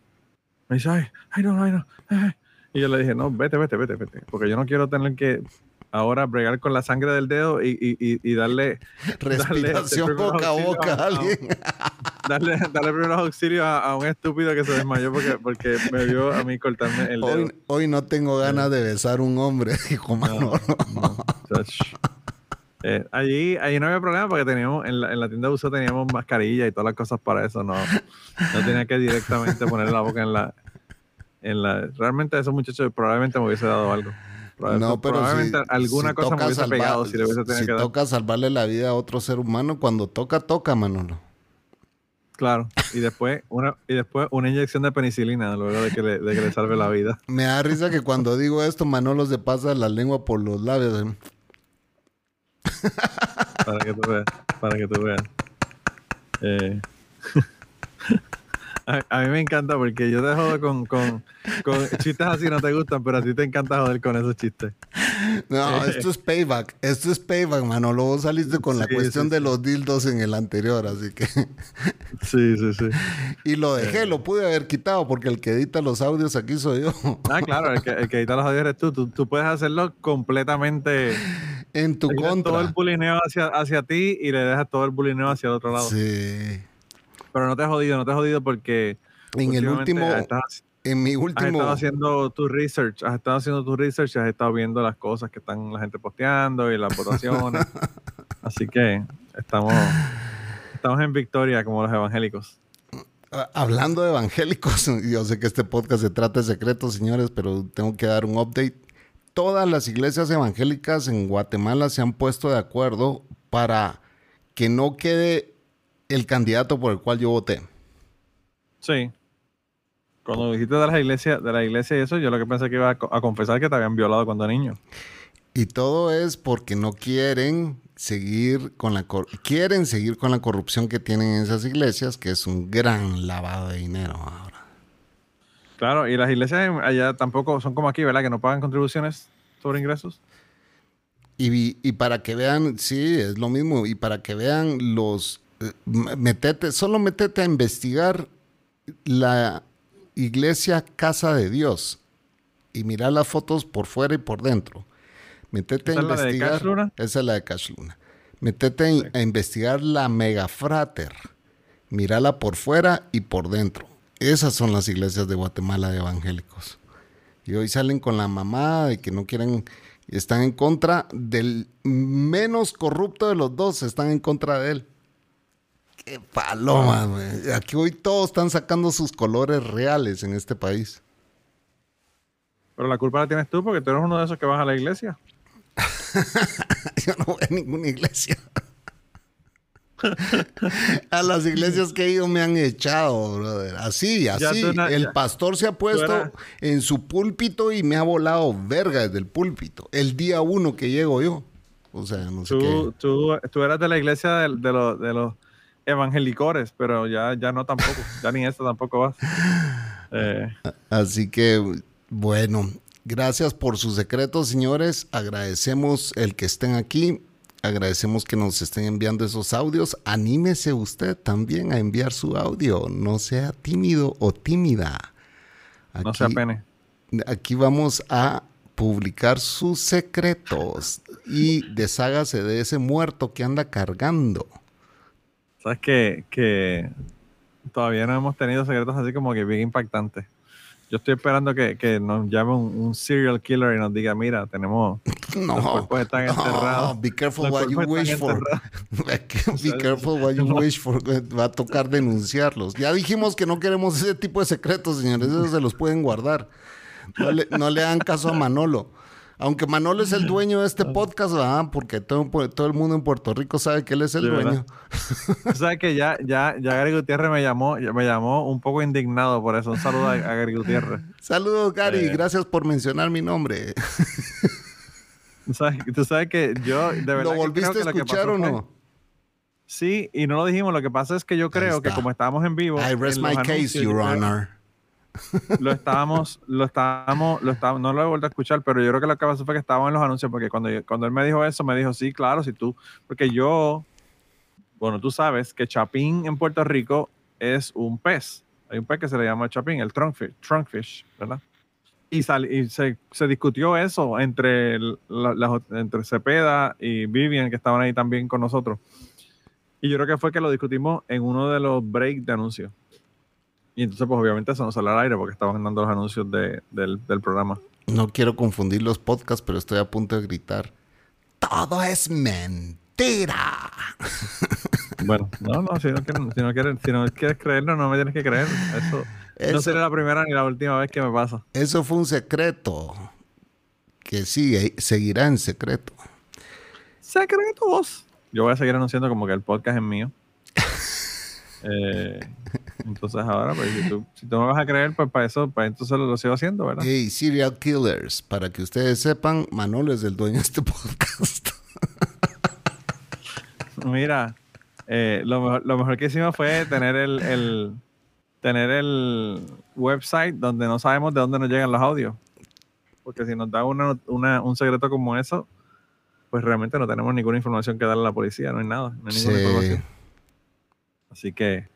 [SPEAKER 3] Me dice, ay, ay, no, ay, no. ay". Y yo le dije, no, vete, vete, vete, vete. Porque yo no quiero tener que ahora bregar con la sangre del dedo y, y, y, darle,
[SPEAKER 4] Respiración
[SPEAKER 3] Dale,
[SPEAKER 4] boca a boca a
[SPEAKER 3] a-
[SPEAKER 4] alguien.
[SPEAKER 3] darle, darle primeros auxilios a, a un estúpido que se desmayó porque, porque me vio a mí cortarme el dedo.
[SPEAKER 4] Hoy, hoy no tengo ganas de besar un hombre, Manolo.
[SPEAKER 3] No, o sea, sh- eh, allí, allí no había problema porque teníamos en la, en la tienda de uso teníamos mascarilla y todas las cosas para eso. No, no tenía que directamente poner la boca en la, en la. Realmente esos muchachos probablemente me hubiese dado algo.
[SPEAKER 4] No, pero
[SPEAKER 3] probablemente
[SPEAKER 4] si,
[SPEAKER 3] alguna
[SPEAKER 4] si
[SPEAKER 3] cosa me hubiese
[SPEAKER 4] salvar-
[SPEAKER 3] pegado si le hubiese tenido
[SPEAKER 4] si
[SPEAKER 3] que dar.
[SPEAKER 4] toca salvarle la vida a otro ser humano, cuando toca, toca, Manolo.
[SPEAKER 3] Claro. Y después una, y después una inyección de penicilina luego de que le, de que le salve la vida.
[SPEAKER 4] Me da risa que cuando digo esto, Manolo se pasa la lengua por los labios. ¿eh?
[SPEAKER 3] Para que tú veas. Para que tú veas. Eh, a, a mí me encanta porque yo te jodo con, con, con chistes así no te gustan, pero a ti te encanta joder con esos chistes.
[SPEAKER 4] No, esto es payback. Esto es payback, Manolo. Vos saliste con la
[SPEAKER 3] Sí,
[SPEAKER 4] cuestión
[SPEAKER 3] sí,
[SPEAKER 4] de los dildos en el anterior, así que...
[SPEAKER 3] Sí, sí, sí.
[SPEAKER 4] y lo dejé, lo pude haber quitado porque el que edita los audios aquí soy yo.
[SPEAKER 3] Ah, claro, el que, el que edita los audios eres tú. tú. tú puedes hacerlo completamente.
[SPEAKER 4] En tu
[SPEAKER 3] le quitas Todo el
[SPEAKER 4] contra.
[SPEAKER 3] bulineo hacia, hacia ti y le dejas todo el bulineo hacia el otro lado.
[SPEAKER 4] Sí.
[SPEAKER 3] Pero no te has jodido, no te has jodido porque.
[SPEAKER 4] En el último,
[SPEAKER 3] Estás,
[SPEAKER 4] en mi
[SPEAKER 3] has
[SPEAKER 4] último,
[SPEAKER 3] estado haciendo tu research, has estado haciendo tu research, has estado viendo las cosas que están la gente posteando y las votaciones. Así que estamos, estamos en victoria como los evangélicos.
[SPEAKER 4] Ah, Hablando de evangélicos, yo sé que este podcast se trata de secretos, señores, pero tengo que dar un update. Todas las iglesias evangélicas en Guatemala se han puesto de acuerdo para que no quede el candidato por el cual yo voté.
[SPEAKER 3] Sí. Cuando dijiste de la iglesia, de la iglesia y eso, yo lo que pensé que iba a, co- a confesar que te habían violado cuando niño.
[SPEAKER 4] Y todo es porque no quieren seguir con la cor- quieren seguir con la corrupción que tienen en esas iglesias, que es un gran lavado de dinero ahora.
[SPEAKER 3] Claro, y las iglesias allá tampoco son como aquí, ¿verdad? Que no pagan contribuciones sobre ingresos.
[SPEAKER 4] Y, y para que vean, sí, es lo mismo. Y para que vean los. eh, metete, solo metete a investigar la iglesia Casa de Dios. Y mira las fotos por fuera y por dentro. Metete
[SPEAKER 3] ¿Esa
[SPEAKER 4] a
[SPEAKER 3] es la de
[SPEAKER 4] investigar.
[SPEAKER 3] Cash Luna?
[SPEAKER 4] Esa es la de Cash Luna. Metete a- a investigar la Megafrater. Mírala por fuera y por dentro. Esas son las iglesias de Guatemala de evangélicos. Y hoy salen con la mamá de que no quieren, están en contra del menos corrupto de los dos, están en contra de él. Qué paloma, güey. Aquí hoy todos están sacando sus colores reales en este país.
[SPEAKER 3] Pero la culpa la tienes tú porque tú eres uno de esos que vas a la iglesia.
[SPEAKER 4] Yo no voy a ninguna iglesia. a las iglesias que he ido me han echado, brother. Así, así.
[SPEAKER 3] tú na-
[SPEAKER 4] el
[SPEAKER 3] ya.
[SPEAKER 4] pastor se ha puesto en su púlpito y me ha volado verga desde el púlpito. El día uno que llego yo. O sea, no sé
[SPEAKER 3] Tú,
[SPEAKER 4] qué.
[SPEAKER 3] tú, tú eras de la iglesia de, de los, de los evangelicores, pero ya, ya no tampoco. Ya ni eso tampoco vas. Eh,
[SPEAKER 4] Así que, bueno, gracias por sus secretos, señores. Agradecemos el que estén aquí. Agradecemos que nos estén enviando esos audios. Anímese usted también a enviar su audio. No sea tímido o tímida.
[SPEAKER 3] no se apene.
[SPEAKER 4] Aquí vamos a publicar sus secretos y deshágase de ese muerto que anda cargando.
[SPEAKER 3] Sabes que, que todavía no hemos tenido secretos así como que bien impactantes. Yo estoy esperando que, que nos llame un, un serial killer y nos diga, mira, tenemos... Los
[SPEAKER 4] No,
[SPEAKER 3] cuerpos están
[SPEAKER 4] no,
[SPEAKER 3] enterrados.
[SPEAKER 4] be careful
[SPEAKER 3] Los
[SPEAKER 4] what you wish for. be careful what you wish for. Va a tocar denunciarlos. Ya dijimos que no queremos ese tipo de secretos, señores. Esos se los pueden guardar. No le, no le hagan caso a Manolo. Aunque Manolo es el dueño de este podcast, ¿verdad? Porque todo, todo el mundo en Puerto Rico sabe que él es el dueño.
[SPEAKER 3] Tú sabes que ya, ya, ya Gary Gutiérrez me llamó, me llamó un poco indignado por eso. Un saludo a, a Gary Gutiérrez.
[SPEAKER 4] Saludos, Gary.
[SPEAKER 3] Eh.
[SPEAKER 4] Gracias por mencionar mi nombre.
[SPEAKER 3] Tú sabes, tú sabes que yo de verdad
[SPEAKER 4] ¿Lo volviste
[SPEAKER 3] creo
[SPEAKER 4] a
[SPEAKER 3] que lo que
[SPEAKER 4] escuchar
[SPEAKER 3] pasó
[SPEAKER 4] o
[SPEAKER 3] fue-
[SPEAKER 4] no?
[SPEAKER 3] Sí, y no lo dijimos. Lo que pasa es que yo creo que como estábamos en vivo.
[SPEAKER 4] I rest my case, Your Honor.
[SPEAKER 3] Lo estábamos, lo estábamos, lo estábamos, no lo he vuelto a escuchar, pero yo creo que lo que pasó fue que estábamos en los anuncios, porque cuando, cuando él me dijo eso, me dijo, sí, claro, si tú, porque yo, bueno, tú sabes que chapín en Puerto Rico es un pez. Hay un pez que se le llama chapín, el trunkfish, trunkfish ¿verdad? Y, sal- y se, se discutió eso entre, la- las- entre Cepeda y Vivian, que estaban ahí también con nosotros. Y yo creo que fue que lo discutimos en uno de los breaks de anuncios. Y entonces, pues obviamente eso no sale al aire porque estaban dando los anuncios de- del, del programa.
[SPEAKER 4] No quiero confundir los podcasts, pero estoy a punto de gritar. Todo es mentira.
[SPEAKER 3] Bueno, no, no, si no quieres, si no quieres, si no quieres creerlo, no me tienes que creer. Eso, no
[SPEAKER 4] Eso-
[SPEAKER 3] sería la primera ni la última vez que me pasa.
[SPEAKER 4] Eso fue un secreto que sigue, seguirá en secreto.
[SPEAKER 3] Secretos. Yo voy a seguir anunciando como que el podcast es mío. Eh, entonces ahora, pues, si tú, si tú me vas a creer, pues para eso, para entonces lo, lo sigo haciendo, ¿verdad?
[SPEAKER 4] Hey, Serial Killers, para que ustedes sepan, Manolo es el dueño de este podcast.
[SPEAKER 3] Mira, eh, lo, mejor, lo mejor que hicimos fue tener el, el- tener el website donde no sabemos de dónde nos llegan los audios. Porque si nos da una, una- un secreto como eso, pues realmente no tenemos ninguna información que darle a la policía, no hay nada, no hay ninguna
[SPEAKER 4] Sí.
[SPEAKER 3] información. Así que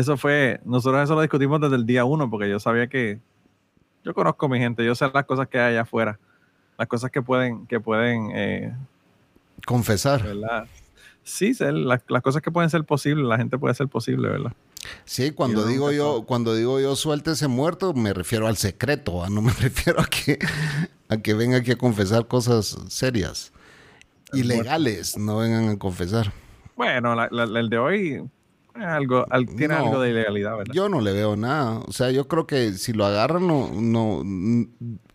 [SPEAKER 3] eso fue, nosotros eso lo discutimos desde el día uno, porque yo sabía que yo conozco a mi gente, yo sé las cosas que hay allá afuera, las cosas que pueden, que pueden eh,
[SPEAKER 4] Confesar.
[SPEAKER 3] ¿verdad? Sí, ser- las, las cosas que pueden ser posibles, la gente puede ser posible, ¿verdad?
[SPEAKER 4] Sí, cuando digo yo, cuando digo yo suelte ese muerto, me refiero al secreto, ¿va? no me refiero a que, a que venga aquí a confesar cosas serias. Ilegales, no vengan a confesar.
[SPEAKER 3] Bueno, la- la- el de hoy algo, al- tiene
[SPEAKER 4] No.
[SPEAKER 3] algo de ilegalidad, ¿verdad?
[SPEAKER 4] Yo no le veo nada. O sea, yo creo que si lo agarran, no, no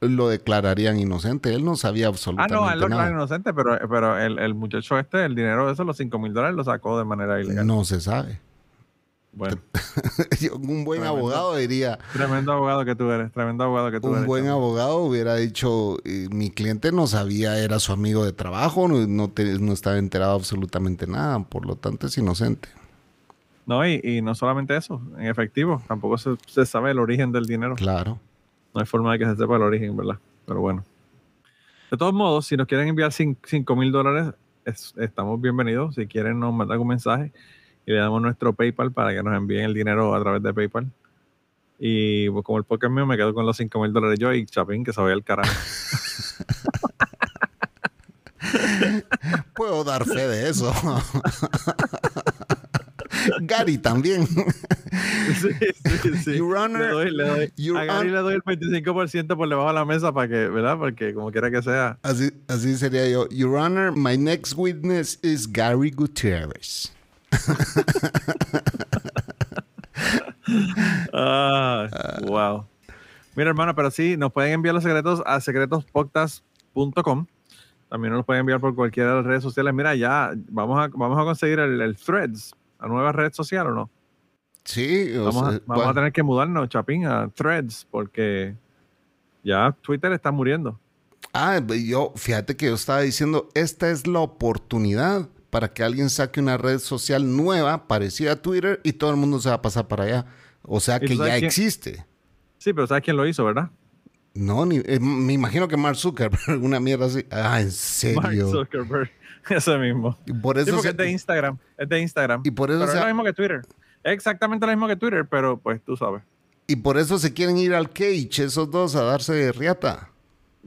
[SPEAKER 4] lo declararían inocente. Él no sabía
[SPEAKER 3] ah,
[SPEAKER 4] absolutamente
[SPEAKER 3] no, él lo
[SPEAKER 4] nada.
[SPEAKER 3] declara inocente, pero, pero el, el muchacho este, el dinero de esos, los 5 mil dólares, lo sacó de manera ilegal.
[SPEAKER 4] No se sabe.
[SPEAKER 3] Bueno,
[SPEAKER 4] un buen
[SPEAKER 3] Tremendo.
[SPEAKER 4] abogado diría,
[SPEAKER 3] tremendo abogado que tú eres, tremendo abogado que tú
[SPEAKER 4] un
[SPEAKER 3] eres.
[SPEAKER 4] buen
[SPEAKER 3] chamo.
[SPEAKER 4] abogado hubiera dicho, mi cliente no sabía, era su amigo de trabajo, no, no, te- no estaba enterado absolutamente nada, por lo tanto es inocente.
[SPEAKER 3] No, y, y no solamente eso, en efectivo, tampoco se, se sabe el origen del dinero.
[SPEAKER 4] Claro.
[SPEAKER 3] No hay forma de que se sepa el origen, ¿verdad? Pero bueno. De todos modos, si nos quieren enviar 5 mil dólares, es- estamos bienvenidos. Si quieren, nos mandan un mensaje y le damos nuestro PayPal para que nos envíen el dinero a través de PayPal. Y pues, como el podcast mío, me quedo con los 5 mil dólares yo y Chapín, que se vaya al carajo.
[SPEAKER 4] Puedo dar fe de eso. Gary también.
[SPEAKER 3] sí, sí, sí.
[SPEAKER 4] Your Honor,
[SPEAKER 3] le doy, le doy.
[SPEAKER 4] Your
[SPEAKER 3] a Gary le doy el 25% por debajo de la mesa para que, ¿verdad? Porque como quiera que sea.
[SPEAKER 4] Así, así sería yo. Your Honor, my next witness is Gary Gutierrez.
[SPEAKER 3] Ah, wow. Mira, hermano, pero sí, nos pueden enviar los secretos a secretospodcast.com. También nos los pueden enviar por cualquiera de las redes sociales. Mira, ya vamos a, vamos a conseguir el, el Threads, la nueva red social, ¿o no?
[SPEAKER 4] Sí, o
[SPEAKER 3] Vamos, a,
[SPEAKER 4] sea,
[SPEAKER 3] vamos a
[SPEAKER 4] bueno,
[SPEAKER 3] tener que mudarnos, Chapín, a Threads, porque ya Twitter está muriendo.
[SPEAKER 4] Ah, yo, fíjate que yo estaba diciendo, esta es la oportunidad para que alguien saque una red social nueva, parecida a Twitter, y todo el mundo se va a pasar para allá. O sea
[SPEAKER 3] ¿Y tú
[SPEAKER 4] que ya
[SPEAKER 3] quién?
[SPEAKER 4] existe.
[SPEAKER 3] Sí, pero ¿sabes quién lo hizo, verdad?
[SPEAKER 4] No, ni, eh, me imagino que Mark Zuckerberg, alguna mierda así. Ah, en
[SPEAKER 3] Mark
[SPEAKER 4] serio.
[SPEAKER 3] Zuckerberg. Ese mismo.
[SPEAKER 4] Y por
[SPEAKER 3] Sí,
[SPEAKER 4] eso
[SPEAKER 3] porque
[SPEAKER 4] se-
[SPEAKER 3] es de Instagram. Es de Instagram.
[SPEAKER 4] Y por eso
[SPEAKER 3] pero
[SPEAKER 4] se-
[SPEAKER 3] es lo mismo que Twitter. Es exactamente lo mismo que Twitter, pero pues tú sabes.
[SPEAKER 4] y por eso se quieren ir al cage esos dos a darse de riata.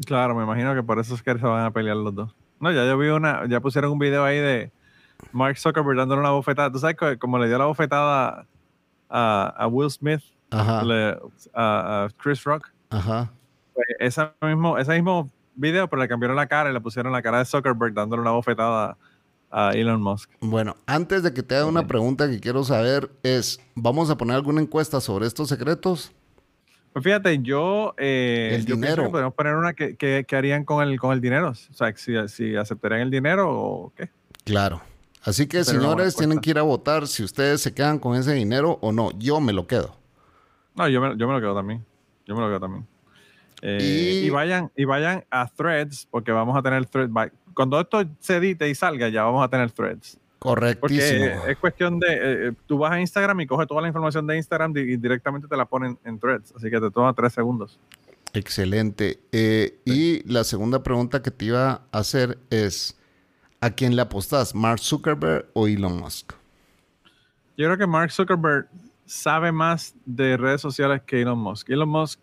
[SPEAKER 3] Claro, me imagino que por eso es que se van a pelear los dos. No, ya yo vi una, ya pusieron un video ahí de Mark Zuckerberg dándole una bofetada. ¿Tú sabes que como le dio la bofetada a, a Will Smith,
[SPEAKER 4] Ajá,
[SPEAKER 3] le- a, a Chris Rock?
[SPEAKER 4] ajá.
[SPEAKER 3] Pues ese mismo, ese mismo video, pero le cambiaron la cara y le pusieron la cara de Zuckerberg dándole una bofetada a Elon Musk.
[SPEAKER 4] Bueno, antes de que te haga una pregunta que quiero saber es, ¿vamos a poner alguna encuesta sobre estos secretos?
[SPEAKER 3] Pues fíjate, yo, eh,
[SPEAKER 4] El
[SPEAKER 3] yo
[SPEAKER 4] dinero.
[SPEAKER 3] que podemos poner una que, que, que harían con el, con el dinero. O sea, si, si aceptarían el dinero o qué.
[SPEAKER 4] Claro. Así que,
[SPEAKER 3] Pero
[SPEAKER 4] señores, tienen que ir a votar si ustedes se quedan con ese dinero o no. Yo me lo quedo.
[SPEAKER 3] No, yo me, yo me lo quedo también. Yo me lo quedo también. Eh,
[SPEAKER 4] Y-
[SPEAKER 3] y... vayan, y vayan a Threads, porque vamos a tener Threads. Cuando esto se edite y salga, ya vamos a tener Threads.
[SPEAKER 4] Correctísimo.
[SPEAKER 3] Porque es cuestión de, eh, tú vas a Instagram y coges toda la información de Instagram y directamente te la ponen en threads, así que te toma tres segundos.
[SPEAKER 4] Excelente. Eh, y la segunda pregunta que te iba a hacer es, ¿a quién le apostas? ¿Mark Zuckerberg o Elon Musk?
[SPEAKER 3] Yo creo que Mark Zuckerberg sabe más de redes sociales que Elon Musk. Elon Musk,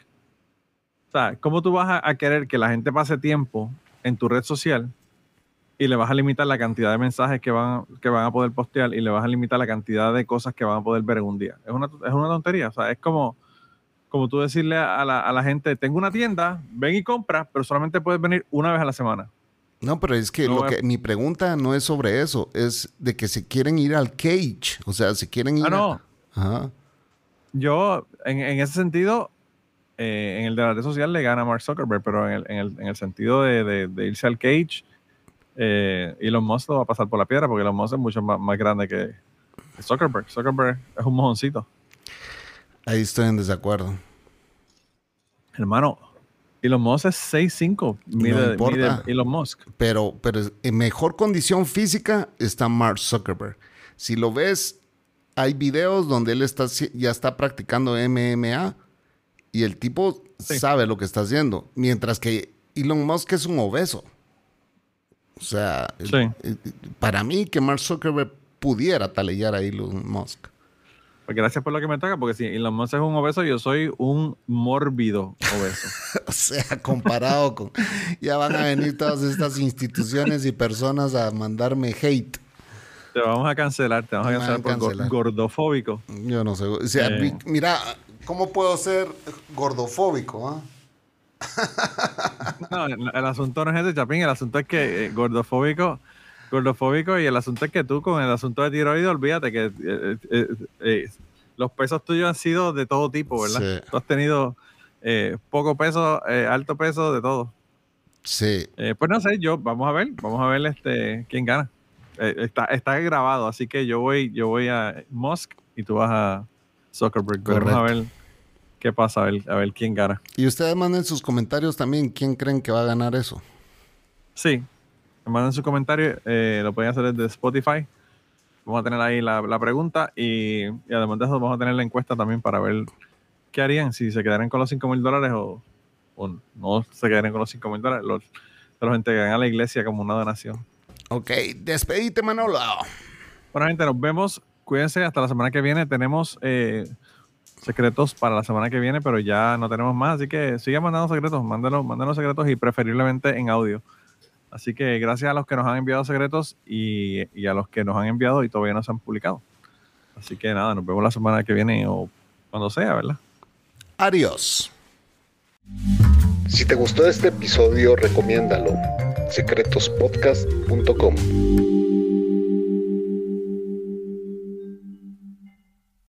[SPEAKER 3] sea, ¿cómo tú vas a, a querer que la gente pase tiempo en tu red social y le vas a limitar la cantidad de mensajes que van, que van a poder postear y le vas a limitar la cantidad de cosas que van a poder ver en un día? Es una, es una tontería. O sea, es como, como tú decirle a la, a la gente, tengo una tienda, ven y compra, pero solamente puedes venir una vez a la semana.
[SPEAKER 4] No, pero es que,
[SPEAKER 3] No,
[SPEAKER 4] lo que mi pregunta no es sobre eso, es de que se quieren ir al cage, o sea, se quieren ir
[SPEAKER 3] Ah,
[SPEAKER 4] a-
[SPEAKER 3] no.
[SPEAKER 4] Ajá.
[SPEAKER 3] Yo, en, en ese sentido, eh, en el de la red social le gana Mark Zuckerberg, pero en el, en el, en el sentido de, de- de irse al cage, eh, Elon Musk lo va a pasar por la piedra porque Elon Musk es mucho más, más grande que Zuckerberg. Zuckerberg es un mojoncito.
[SPEAKER 4] Ahí estoy en desacuerdo.
[SPEAKER 3] Hermano, Elon Musk es 6'5". Mide,
[SPEAKER 4] importa.
[SPEAKER 3] mide Elon Musk.
[SPEAKER 4] Pero, pero en mejor condición física está Mark Zuckerberg. Si lo ves, hay videos donde él está, ya está practicando MMA y el tipo
[SPEAKER 3] Sí.
[SPEAKER 4] sabe lo que está haciendo. Mientras que Elon Musk es un obeso. O sea,
[SPEAKER 3] Sí.
[SPEAKER 4] para mí que Mark Zuckerberg pudiera talellar a Elon Musk.
[SPEAKER 3] Pues gracias por lo que me toca, porque si Elon Musk es un obeso, yo soy un mórbido obeso.
[SPEAKER 4] O sea, comparado con... Ya van a venir todas estas instituciones y personas a mandarme hate.
[SPEAKER 3] te vamos a cancelar, te vamos a
[SPEAKER 4] Me van a
[SPEAKER 3] cancelar por gordofóbico.
[SPEAKER 4] Yo no sé. O sea,
[SPEAKER 3] Eh.
[SPEAKER 4] mira, ¿cómo puedo ser gordofóbico? ah?
[SPEAKER 3] No, el, el asunto no es ese, Chapín. El asunto es que eh, gordofóbico, gordofóbico y el asunto es que tú con el asunto de tiroides, olvídate que eh, eh, eh, los pesos tuyos han sido de todo tipo, ¿verdad?
[SPEAKER 4] Sí.
[SPEAKER 3] Tú has tenido eh, poco peso, eh, alto peso, de todo.
[SPEAKER 4] Sí.
[SPEAKER 3] Eh, pues no sé, yo, vamos a ver, vamos a ver este quién gana. Eh, está, está grabado, así que yo voy, yo voy a Musk y tú vas a Zuckerberg. Pero Vamos a
[SPEAKER 4] Correcto.
[SPEAKER 3] ver qué pasa, a ver, a ver quién gana.
[SPEAKER 4] Y ustedes manden sus comentarios también. ¿Quién creen que va a ganar eso?
[SPEAKER 3] Sí, manden su comentario, eh, lo pueden hacer desde Spotify. Vamos a tener ahí la, la pregunta y, y además de eso vamos a tener la encuesta también para ver qué harían, si se quedarían con los 5 mil dólares o, o no se quedarían con los 5 mil dólares. Los, los entregan a la iglesia como una donación.
[SPEAKER 4] Ok, despedite, Manolo.
[SPEAKER 3] Bueno, gente, nos vemos. Cuídense hasta la semana que viene. Tenemos eh, secretos para la semana que viene, pero ya no tenemos más. Así que sigan mandando secretos. Mándenos, mándenos secretos y preferiblemente en audio. Así que gracias a los que nos han enviado secretos y, y a los que nos han enviado y todavía no se han publicado. Así que nada, nos vemos la semana que viene o cuando sea, ¿verdad?
[SPEAKER 4] Adiós.
[SPEAKER 7] Si te gustó este episodio, recomiéndalo. secretospodcast.com